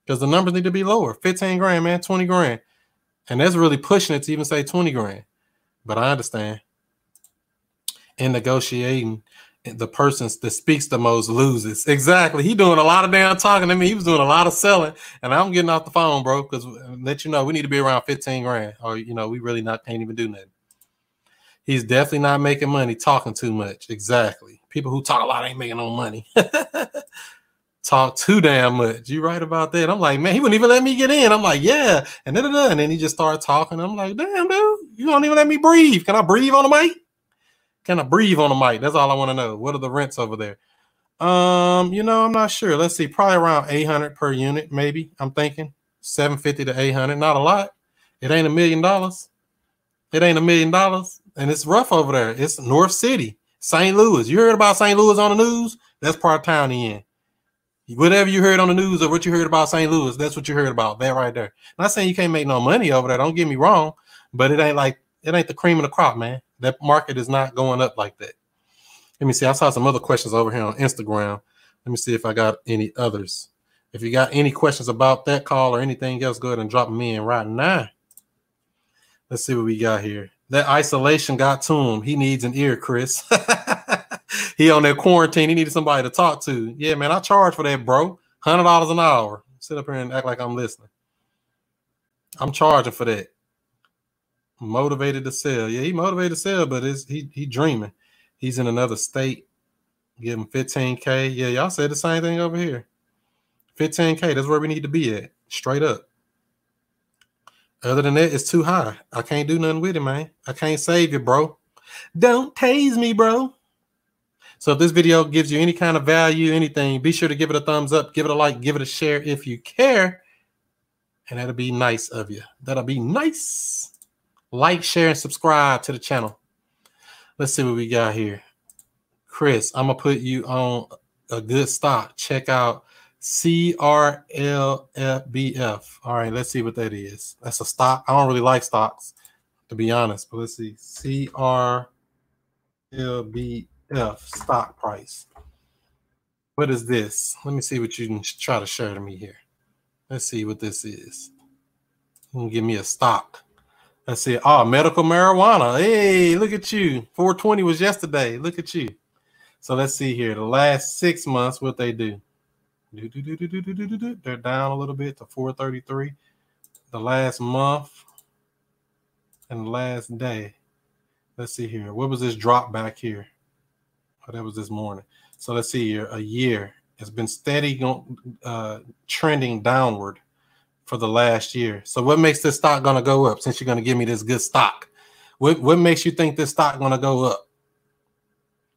because the numbers need to be lower 15 grand, man, 20 grand. And that's really pushing it to even say 20 grand. But I understand. In negotiating, the person that speaks the most loses. Exactly. He doing a lot of damn talking to me. He was doing a lot of selling, and I'm getting off the phone, bro. Because uh, let you know, we need to be around 15 grand, or you know, we really not can't even do nothing. He's definitely not making money talking too much. Exactly. People who talk a lot ain't making no money. talk too damn much. You right about that. I'm like, man, he wouldn't even let me get in. I'm like, yeah. And then, and then he just started talking. I'm like, damn, dude, you don't even let me breathe. Can I breathe on the mic? Can I breathe on the mic? That's all I want to know. What are the rents over there? Um, you know, I'm not sure. Let's see, probably around 800 per unit, maybe. I'm thinking 750 to 800. Not a lot. It ain't a million dollars. It ain't a million dollars, and it's rough over there. It's North City, St. Louis. You heard about St. Louis on the news? That's part of town he in. Whatever you heard on the news or what you heard about St. Louis, that's what you heard about. That right there. Not saying you can't make no money over there. Don't get me wrong, but it ain't like it ain't the cream of the crop, man. That market is not going up like that. Let me see. I saw some other questions over here on Instagram. Let me see if I got any others. If you got any questions about that call or anything else, go ahead and drop them in right now. Let's see what we got here. That isolation got to him. He needs an ear, Chris. he on that quarantine. He needed somebody to talk to. Yeah, man, I charge for that, bro. Hundred dollars an hour. Sit up here and act like I'm listening. I'm charging for that. Motivated to sell. Yeah, he motivated to sell, but it's he he dreaming. He's in another state. Give him 15k. Yeah, y'all said the same thing over here. 15k. That's where we need to be at. Straight up. Other than that, it's too high. I can't do nothing with it, man. I can't save you, bro. Don't tase me, bro. So if this video gives you any kind of value, anything, be sure to give it a thumbs up, give it a like, give it a share if you care. And that'll be nice of you. That'll be nice. Like, share, and subscribe to the channel. Let's see what we got here. Chris, I'm gonna put you on a good stock. Check out CRLBF. All right, let's see what that is. That's a stock. I don't really like stocks, to be honest, but let's see. CRLBF F stock price. What is this? Let me see what you can try to share to me here. Let's see what this is. You can give me a stock. Let's see. Ah, oh, medical marijuana. Hey, look at you. 420 was yesterday. Look at you. So let's see here. The last six months, what they do. They're down a little bit to 433. The last month and last day. Let's see here. What was this drop back here? That was this morning. So let's see here. A year. It's been steady going, uh, trending downward for the last year. So what makes this stock to go up since you're to give me this good stock? What what makes you think this stock to go up?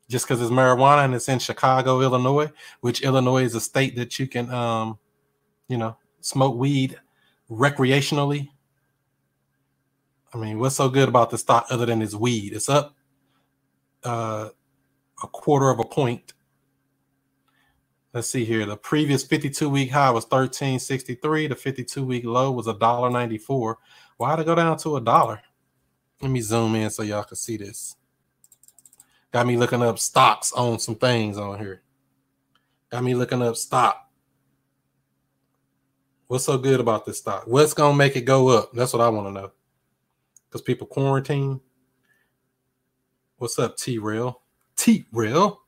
Just because it's marijuana and it's in Chicago, Illinois, which Illinois is a state that you can, um, you know, smoke weed recreationally. I mean, what's so good about the stock other than its weed? It's up uh, a quarter of a point Let's see here. The previous 52 week high was 1363. The 52 week low was $1.94. Why'd it go down to a dollar? Let me zoom in so y'all can see this. Got me looking up stocks on some things on here. Got me looking up stock. What's so good about this stock? What's gonna make it go up? That's what I want to know. Because people quarantine. What's up, T Rail? T Rail.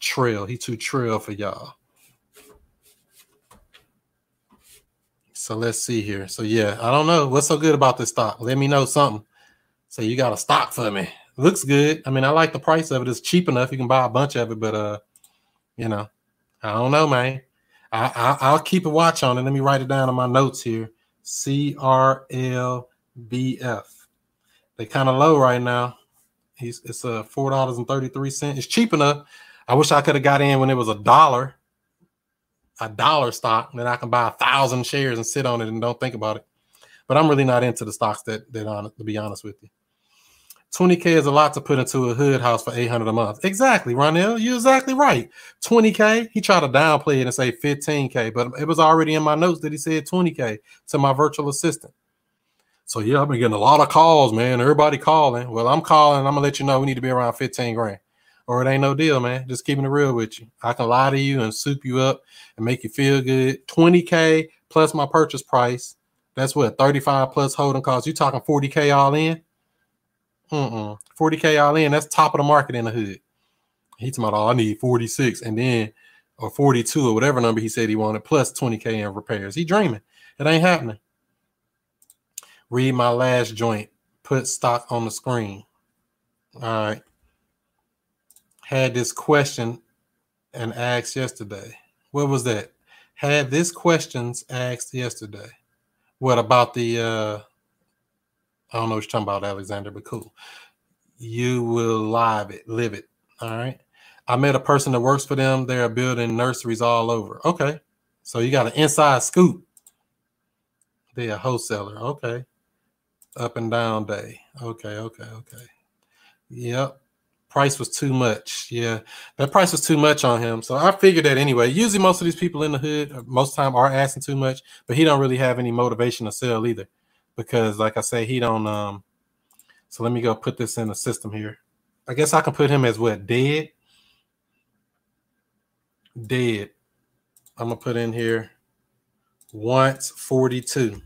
Trail. He too trail for y'all. So let's see here. So yeah, I don't know what's so good about this stock. Let me know something. So you got a stock for me. Looks good. I mean, I like the price of it. It's cheap enough. You can buy a bunch of it, but uh, you know, I don't know, man. I, I I'll keep a watch on it. Let me write it down in my notes here. C R L B F. They kind of low right now. He's it's a uh, four dollars and thirty three cents. It's cheap enough. I wish I could have got in when it was a dollar a dollar stock, then I can buy a thousand shares and sit on it and don't think about it. But I'm really not into the stocks that that on to be honest with you. 20k is a lot to put into a hood house for 800 a month. Exactly, Ronell, you're exactly right. 20k. He tried to downplay it and say 15k, but it was already in my notes that he said 20k to my virtual assistant. So yeah, I've been getting a lot of calls, man. Everybody calling. Well, I'm calling. I'm gonna let you know we need to be around 15 grand or it ain't no deal, man. Just keeping it real with you. I can lie to you and soup you up and make you feel good. 20K plus my purchase price. That's what 35 plus holding costs. You talking 40K all in? Mm-mm. 40K all in. That's top of the market in the hood. He talking about, oh, I need 46 and then or 42 or whatever number he said he wanted, plus 20K in repairs. He dreaming. It ain't happening. Read my last joint. Put stock on the screen. All right had this question and asked yesterday. What was that? Had this questions asked yesterday. What about the uh I don't know what you're talking about, Alexander, but cool. You will live it, live it. All right. I met a person that works for them. They're building nurseries all over. Okay. So you got an inside scoop. They're a wholesaler. Okay. Up and down day. Okay, okay, okay. Yep price was too much. Yeah, that price was too much on him. So I figured that anyway. Usually, most of these people in the hood, uh, most time, are asking too much, but he don't really have any motivation to sell either, because like I say, he don't. Um, so let me go put this in the system here. I guess I can put him as what dead. Dead. I'm gonna put in here. Once 42.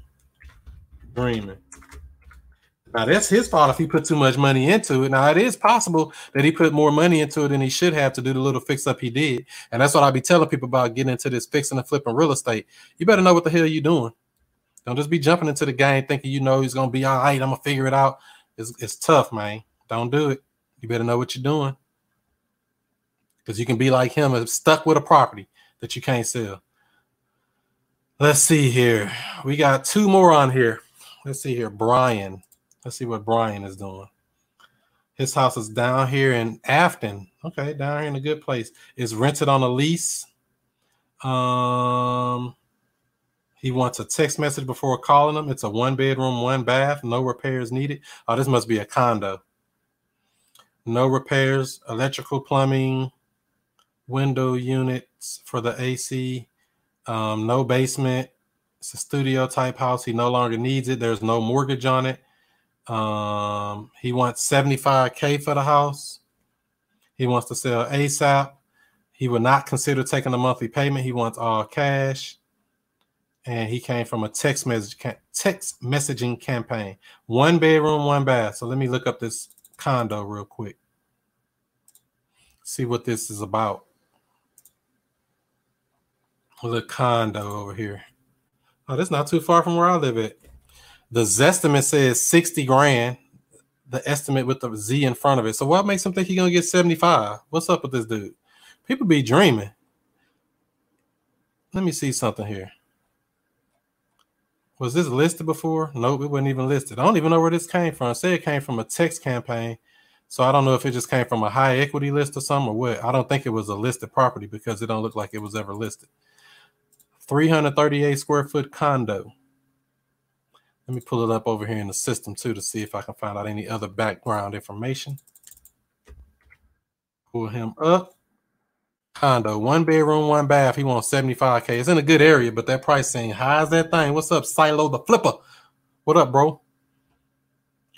Dreaming. Now that's his fault if he put too much money into it. Now it is possible that he put more money into it than he should have to do the little fix up he did. And that's what I be telling people about getting into this fixing and flipping real estate. You better know what the hell you're doing. Don't just be jumping into the game thinking you know he's gonna be all right. I'm gonna figure it out. It's, it's tough, man. Don't do it. You better know what you're doing. Because you can be like him, stuck with a property that you can't sell. Let's see here. We got two more on here. Let's see here. Brian. Let's see what Brian is doing. His house is down here in Affton. Okay, down here in a good place. It's rented on a lease. Um, he wants a text message before calling him. It's a one bedroom, one bath, no repairs needed. Oh, this must be a condo. No repairs, electrical, plumbing, window units for the AC, um, no basement. It's a studio type house. He no longer needs it. There's no mortgage on it. Um, he wants 75K for the house. He wants to sell ASAP. He would not consider taking a monthly payment. He wants all cash. and he came from a text message text messaging campaign. One bedroom, one bath. So let me look up this condo real quick. See what this is about. The condo over here. Oh, that's not too far from where I live at. The Zestimate says 60 grand. The estimate with the Z in front of it. So what makes him think he's gonna get 75? What's up with this dude? People be dreaming. Let me see something here. Was this listed before? Nope, it wasn't even listed. I don't even know where this came from. Say it came from a text campaign. So I don't know if it just came from a high equity list or something or what. I don't think it was a listed property because it don't look like it was ever listed. 338 square foot condo. Let me pull it up over here in the system too to see if I can find out any other background information. Pull him up. Condo, one bedroom, one bath. He wants 75k. It's in a good area, but that price high as that thing. What's up, Silo the Flipper? What up, bro?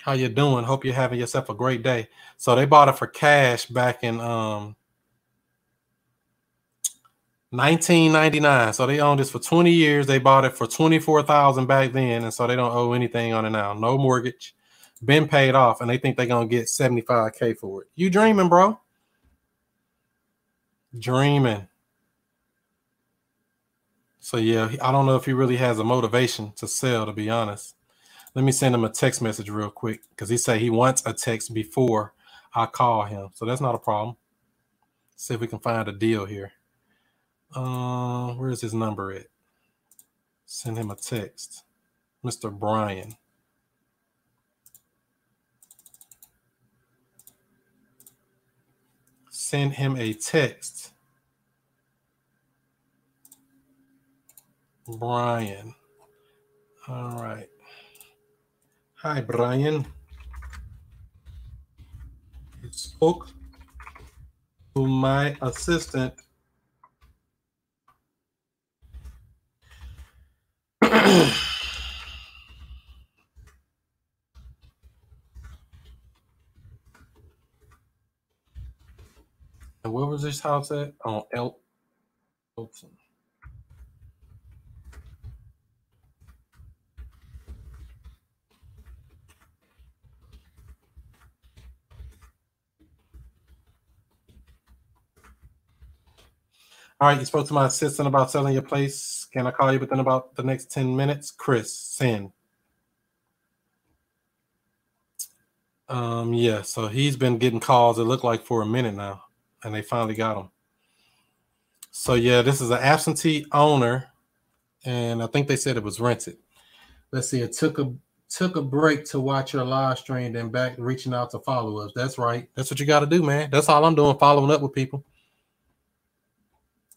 How you doing? Hope you're having yourself a great day. So they bought it for cash back in um 1999. So they owned this for 20 years. They bought it for 24,000 back then, and so they don't owe anything on it now. No mortgage, been paid off, and they think they're gonna get 75k for it. You dreaming, bro? Dreaming. So yeah, I don't know if he really has a motivation to sell, to be honest. Let me send him a text message real quick because he said he wants a text before I call him. So that's not a problem. See if we can find a deal here. Uh, where's his number at? Send him a text. Mr. Brian. Send him a text. Brian. All right. Hi, Brian. You spoke to my assistant and where was this house at? On El Elton. All right, you spoke to my assistant about selling your place. Can I call you within about the next 10 minutes? Chris, send. Um, yeah, so he's been getting calls, it looked like for a minute now, and they finally got him. So yeah, this is an absentee owner, and I think they said it was rented. Let's see, it took a took a break to watch your live stream, then back reaching out to follow us. That's right. That's what you got to do, man. That's all I'm doing, following up with people.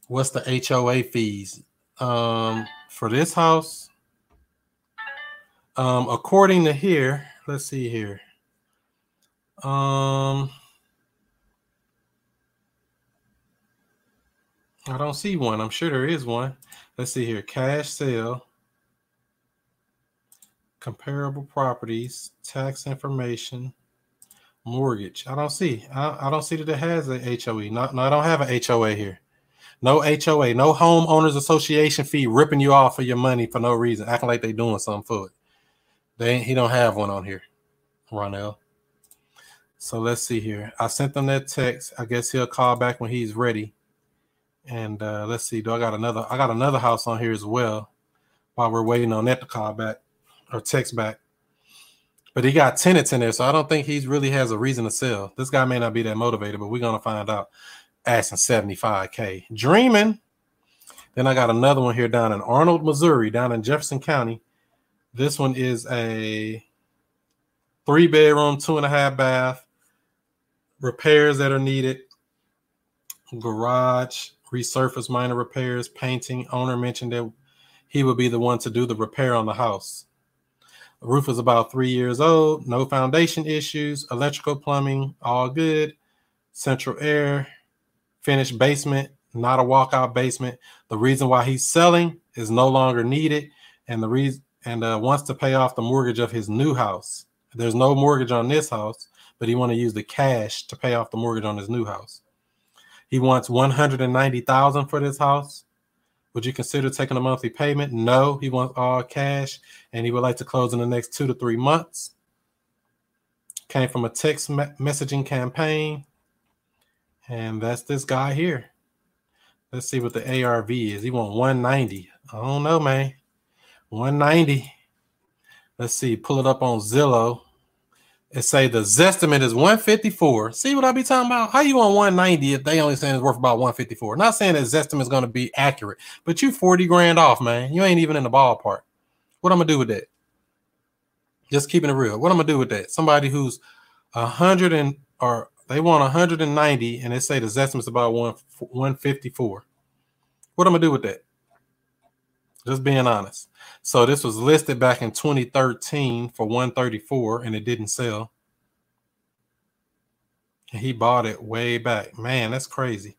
What's the HOA fees? Um, for this house, um, according to here, let's see here. Um, I don't see one. I'm sure there is one. Let's see here. Cash sale, comparable properties, tax information, mortgage. I don't see. I, I don't see that it has a HOE. No, no, I don't have a HOA here. No HOA, no homeowners association fee ripping you off for your money for no reason, acting like they doing something for it. They he don't have one on here, Ronell. So let's see here. I sent them that text. I guess he'll call back when he's ready. And uh, let's see. Do I got another? I got another house on here as well. While we're waiting on that to call back or text back. But he got tenants in there, so I don't think he's really has a reason to sell. This guy may not be that motivated, but we're gonna find out asking 75K. Dreaming. Then I got another one here down in Arnold, Missouri, down in Jefferson County. This one is a three bedroom, two and a half bath, repairs that are needed, garage, resurface minor repairs, painting. Owner mentioned that he would be the one to do the repair on the house. The roof is about three years old, no foundation issues, electrical, plumbing, all good, central air, finished basement, not a walkout basement. The reason why he's selling is no longer needed, and the reason and uh, wants to pay off the mortgage of his new house. There's no mortgage on this house, but he want to use the cash to pay off the mortgage on his new house. He wants 190,000 for this house Would you consider taking a monthly payment? No, he wants all cash and he would like to close in the next two to three months. Came from a text me- messaging campaign. And that's this guy here. Let's see what the ARV is. He want 190. I don't know, man. 190. Let's see. Pull it up on Zillow. And say the Zestimate is 154. See what I be talking about? How you on 190 if they only saying it's worth about 154? Not saying that Zestimate is going to be accurate, but you 40 grand off, man. You ain't even in the ballpark. What I'm gonna do with that? Just keeping it real. What I'm gonna do with that? Somebody who's a hundred and or they want 190 and they say the Zestimate's about one 154. What am I'm gonna do with that? Just being honest. So this was listed back in 2013 for 134 and it didn't sell. And he bought it way back. Man, that's crazy.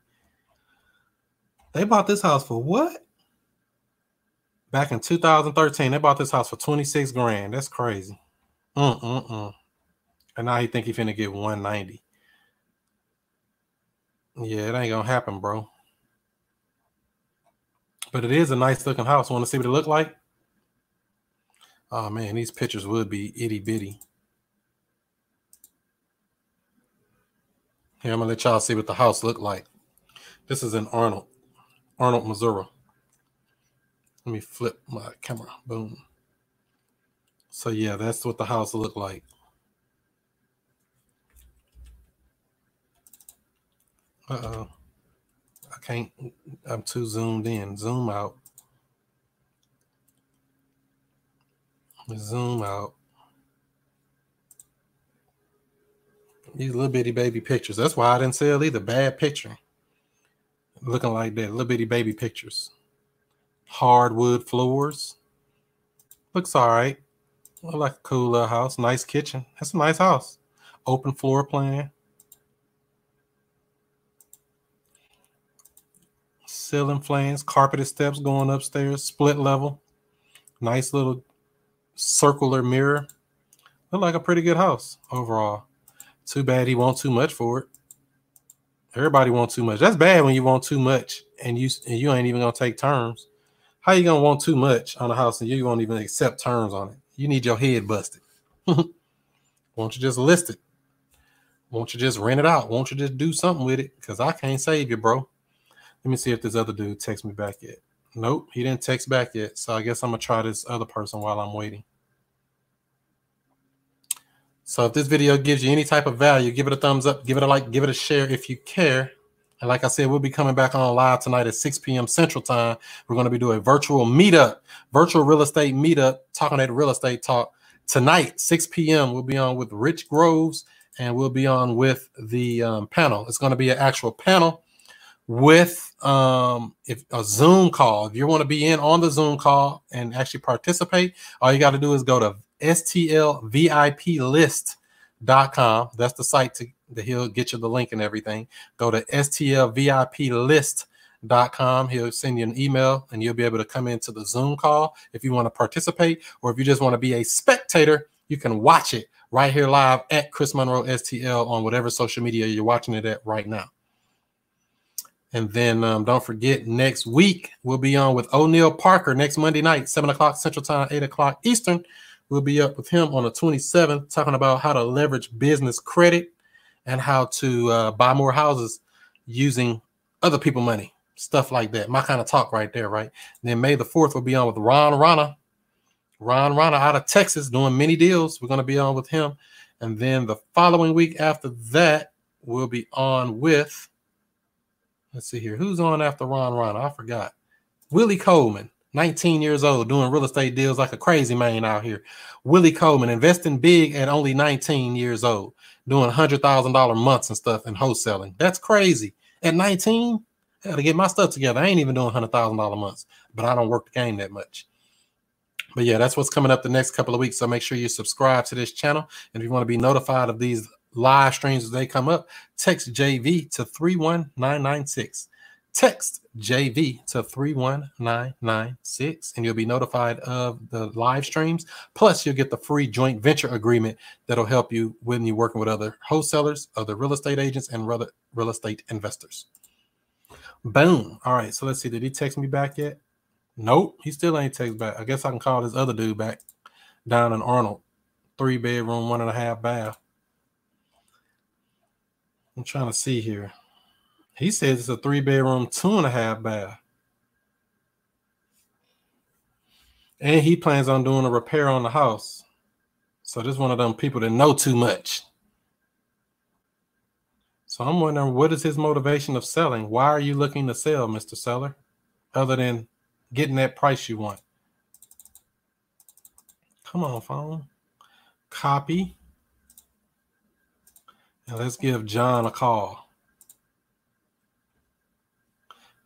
They bought this house for what? Back in 2013, they bought this house for 26 grand. That's crazy. Mm-mm-mm. And now he think he finna get 190. Yeah, it ain't gonna happen, bro. But it is a nice looking house. Want to see what it look like? Oh man, these pictures would be itty bitty. Here, I'm gonna let y'all see what the house look like. This is in Arnold, Arnold, Missouri. Let me flip my camera. Boom. So yeah, that's what the house look like. Uh-oh. I can't I'm too zoomed in. Zoom out. Zoom out. These little bitty baby pictures. That's why I didn't sell either. Bad picture. Looking like that. Little bitty baby pictures. Hardwood floors. Looks all right. Look like a cool little house. Nice kitchen. That's a nice house. Open floor plan. Ceiling flames, carpeted steps going upstairs, split level. Nice little circular mirror. Look like a pretty good house overall. Too bad he want too much for it. Everybody want too much. That's bad when you want too much and you and you ain't even gonna take terms. How you gonna want too much on a house and you won't even accept terms on it? You need your head busted. Won't you just list it? Won't you just rent it out? Won't you just do something with it? Because I can't save you, bro. Let me see if this other dude texts me back yet. Nope, he didn't text back yet. So I guess I'm gonna try this other person while I'm waiting. So if this video gives you any type of value, give it a thumbs up, give it a like, give it a share if you care. And like I said, we'll be coming back on live tonight at 6 p.m. Central Time. We're going to be doing a virtual meetup, virtual real estate meetup, talking at real estate talk tonight, 6 p.m. We'll be on with Rich Groves and we'll be on with the um, panel. It's going to be an actual panel with um, if a Zoom call. If you want to be in on the Zoom call and actually participate, all you got to do is go to stlviplist.com. That's the site to that he'll get you the link and everything. Go to stlviplist.com. He'll send you an email and you'll be able to come into the Zoom call if you want to participate or if you just want to be a spectator, you can watch it right here live at Chris Monroe STL on whatever social media you're watching it at right now. And then um, don't forget, next week we'll be on with O'Neill Parker next Monday night, 7 o'clock Central Time, 8 o'clock Eastern. We'll be up with him on the 27th, talking about how to leverage business credit and how to uh, buy more houses using other people money, stuff like that. My kind of talk right there, right? And then May the 4th we'll be on with Ron Rana. Ron Rana out of Texas doing many deals. We're going to be on with him. And then the following week after that, we'll be on with, let's see here, who's on after Ron Ron? I forgot. Willie Coleman. 19 years old, doing real estate deals like a crazy man out here. Willie Coleman investing big at only 19 years old, doing $100,000 months and stuff and wholesaling. That's crazy. At 19, I got to get my stuff together. I ain't even doing $100,000 months, but I don't work the game that much. But yeah, that's what's coming up the next couple of weeks. So make sure you subscribe to this channel. And if you want to be notified of these live streams as they come up, text JV to 31996 text JV to 31996 and you'll be notified of the live streams. Plus, you'll get the free joint venture agreement that'll help you when you're working with other wholesalers, other real estate agents, and other real estate investors. Boom. All right. So let's see. Did he text me back yet? Nope, he still ain't text back. I guess I can call this other dude back down in Arnold. Three bedroom, one and a half bath. I'm trying to see here. He says it's a three bedroom, two and a half bath. And he plans on doing a repair on the house. So this is one of them people that know too much. So I'm wondering what is his motivation of selling? Why are you looking to sell, Mr. Seller? Other than getting that price you want. Come on, phone. Copy. And let's give John a call.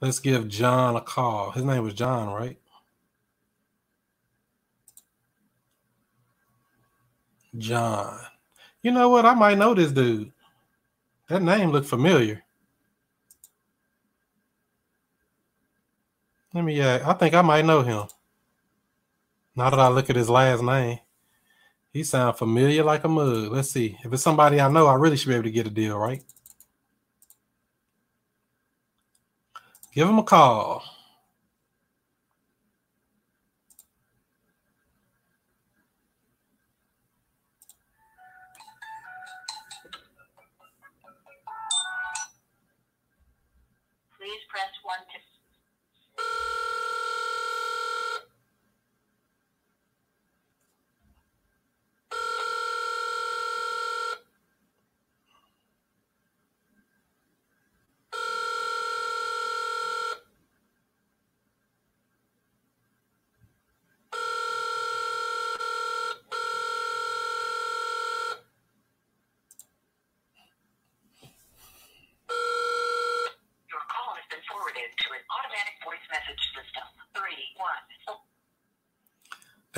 Let's give John a call. His name was John, right? John. You know what? I might know this dude. That name looked familiar. Let me uh, I think I might know him. Now that I look at his last name. He sounds familiar like a mug. Let's see. If it's somebody I know, I really should be able to get a deal, right? Give him a call.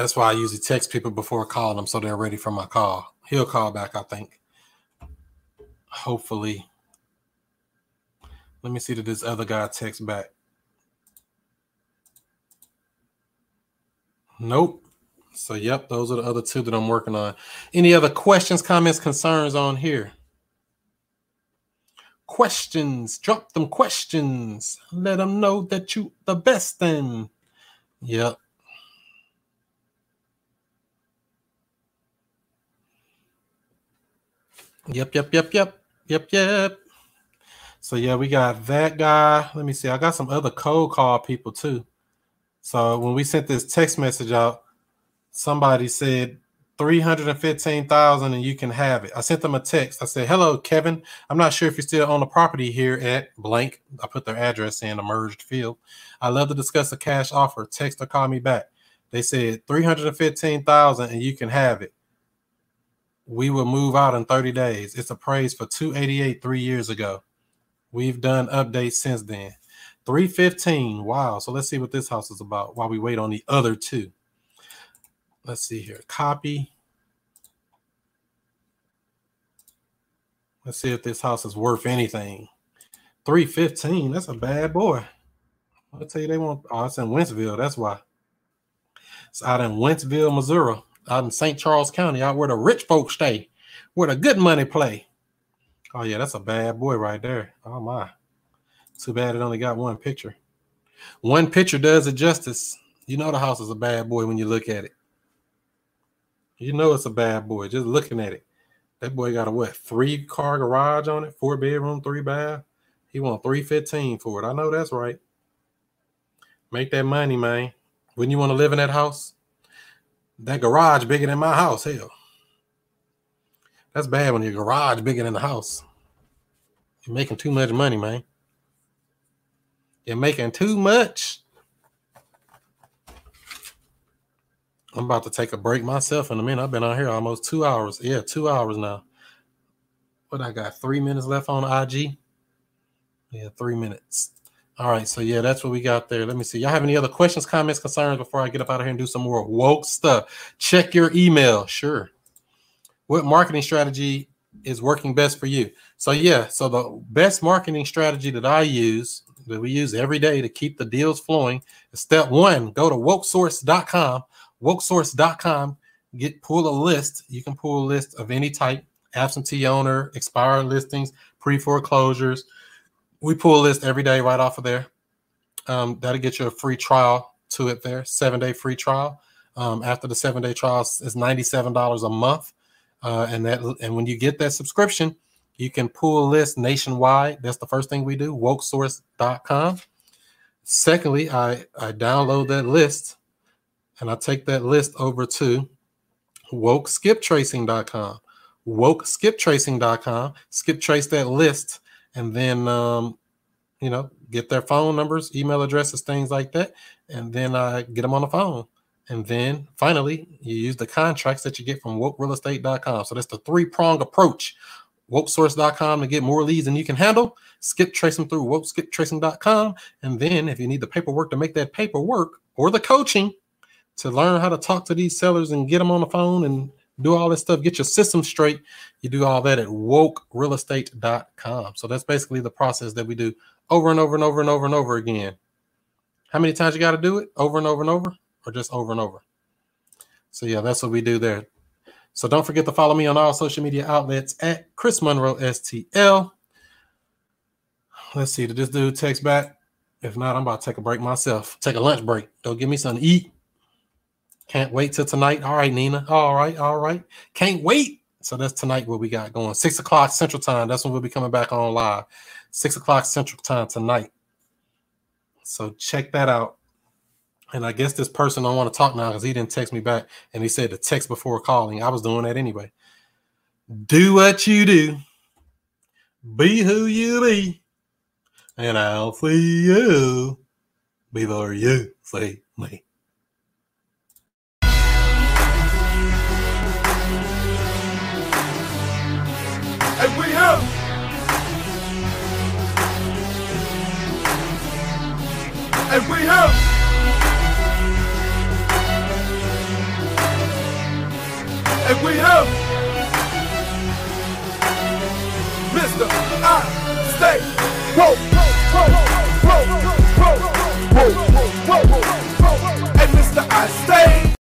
That's why I usually text people before I call them so they're ready for my call. He'll call back, I think. Hopefully. Let me see that this other guy texts back. Nope. So, yep, those are the other two that I'm working on. Any other questions, comments, concerns on here? Questions. Drop them questions. Let them know that you the best then. Yep. Yep, yep, yep, yep, yep, yep. So yeah, we got that guy. Let me see. I got some other cold call people too. So when we sent this text message out, somebody said 315,000 and you can have it. I sent them a text. I said, "Hello, Kevin. I'm not sure if you're still on the property here at blank. I put their address in a merged field. I love to discuss a cash offer. Text or call me back." They said 315,000 and you can have it we will move out in 30 days. It's appraised for 288 three years ago. We've done updates since then. 315. Wow. So let's see what this house is about while we wait on the other two. Let's see here. Copy. Let's see if this house is worth anything. 315. That's a bad boy. I'll tell you they want oh, it's in Wentzville. That's why. It's out in Wentzville, Missouri out in St. Charles County, out where the rich folks stay, where the good money play. Oh yeah, that's a bad boy right there. Oh my. Too bad it only got one picture. One picture does it justice. You know the house is a bad boy when you look at it. You know it's a bad boy just looking at it. That boy got a what? Three car garage on it, four bedroom, three bath. He want 315 for it. I know that's right. Make that money, man. Wouldn't you want to live in that house? That garage bigger than my house. Hell, that's bad when your garage bigger than the house. You're making too much money, man. You're making too much. I'm about to take a break myself in a minute. I've been out here almost two hours. Yeah, two hours now. What I got? Three minutes left on IG. Yeah, three minutes. All right, so yeah, that's what we got there. Let me see. Y'all have any other questions, comments, concerns before I get up out of here and do some more woke stuff? Check your email. Sure. What marketing strategy is working best for you? So yeah, so the best marketing strategy that I use, that we use every day to keep the deals flowing, is step one, go to wokesource.com, wokesource.com, get pull a list. You can pull a list of any type, absentee owner, expired listings, pre-foreclosures we pull a list every day right off of there. Um, that'll get you a free trial to it there. Seven day free trial. Um, after the seven day trial is ninety seven dollars a month, uh, and that and when you get that subscription, you can pull a list nationwide. That's the first thing we do. Wokesource.com. Secondly, I I download that list, and I take that list over to WokeSkipTracing.com. WokeSkipTracing.com. Skip trace that list, and then um, you know get their phone numbers, email addresses, things like that, and then I get them on the phone. And then finally, you use the contracts that you get from wokerealestate.com. So that's the three prong approach. Wokesource.com to get more leads than you can handle. Skip them through wokeskiptracing.com. And then if you need the paperwork to make that paperwork or the coaching to learn how to talk to these sellers and get them on the phone and do all this stuff, get your system straight, you do all that at wokerealestate.com. So that's basically the process that we do over and over and over and over and over again. How many times you got to do it? Over and over and over, or just over and over? So, yeah, that's what we do there. So, don't forget to follow me on all social media outlets at Chris Monroe STL. Let's see, did this dude text back? If not, I'm about to take a break myself. Take a lunch break. Don't give me something to eat. Can't wait till tonight. All right, Nina. All right, all right. Can't wait. So that's tonight what we got going. Six o'clock Central Time. That's when we'll be coming back on live. Six o'clock Central Time tonight. So check that out. And I guess this person don't want to talk now because he didn't text me back and he said to text before calling. I was doing that anyway. Do what you do, be who you be, and I'll see you before you see me. and we have. And we have Mr. I stay Whoa, whoa, whoa, whoa, whoa, whoa, whoa, whoa, pro, pro, pro, pro,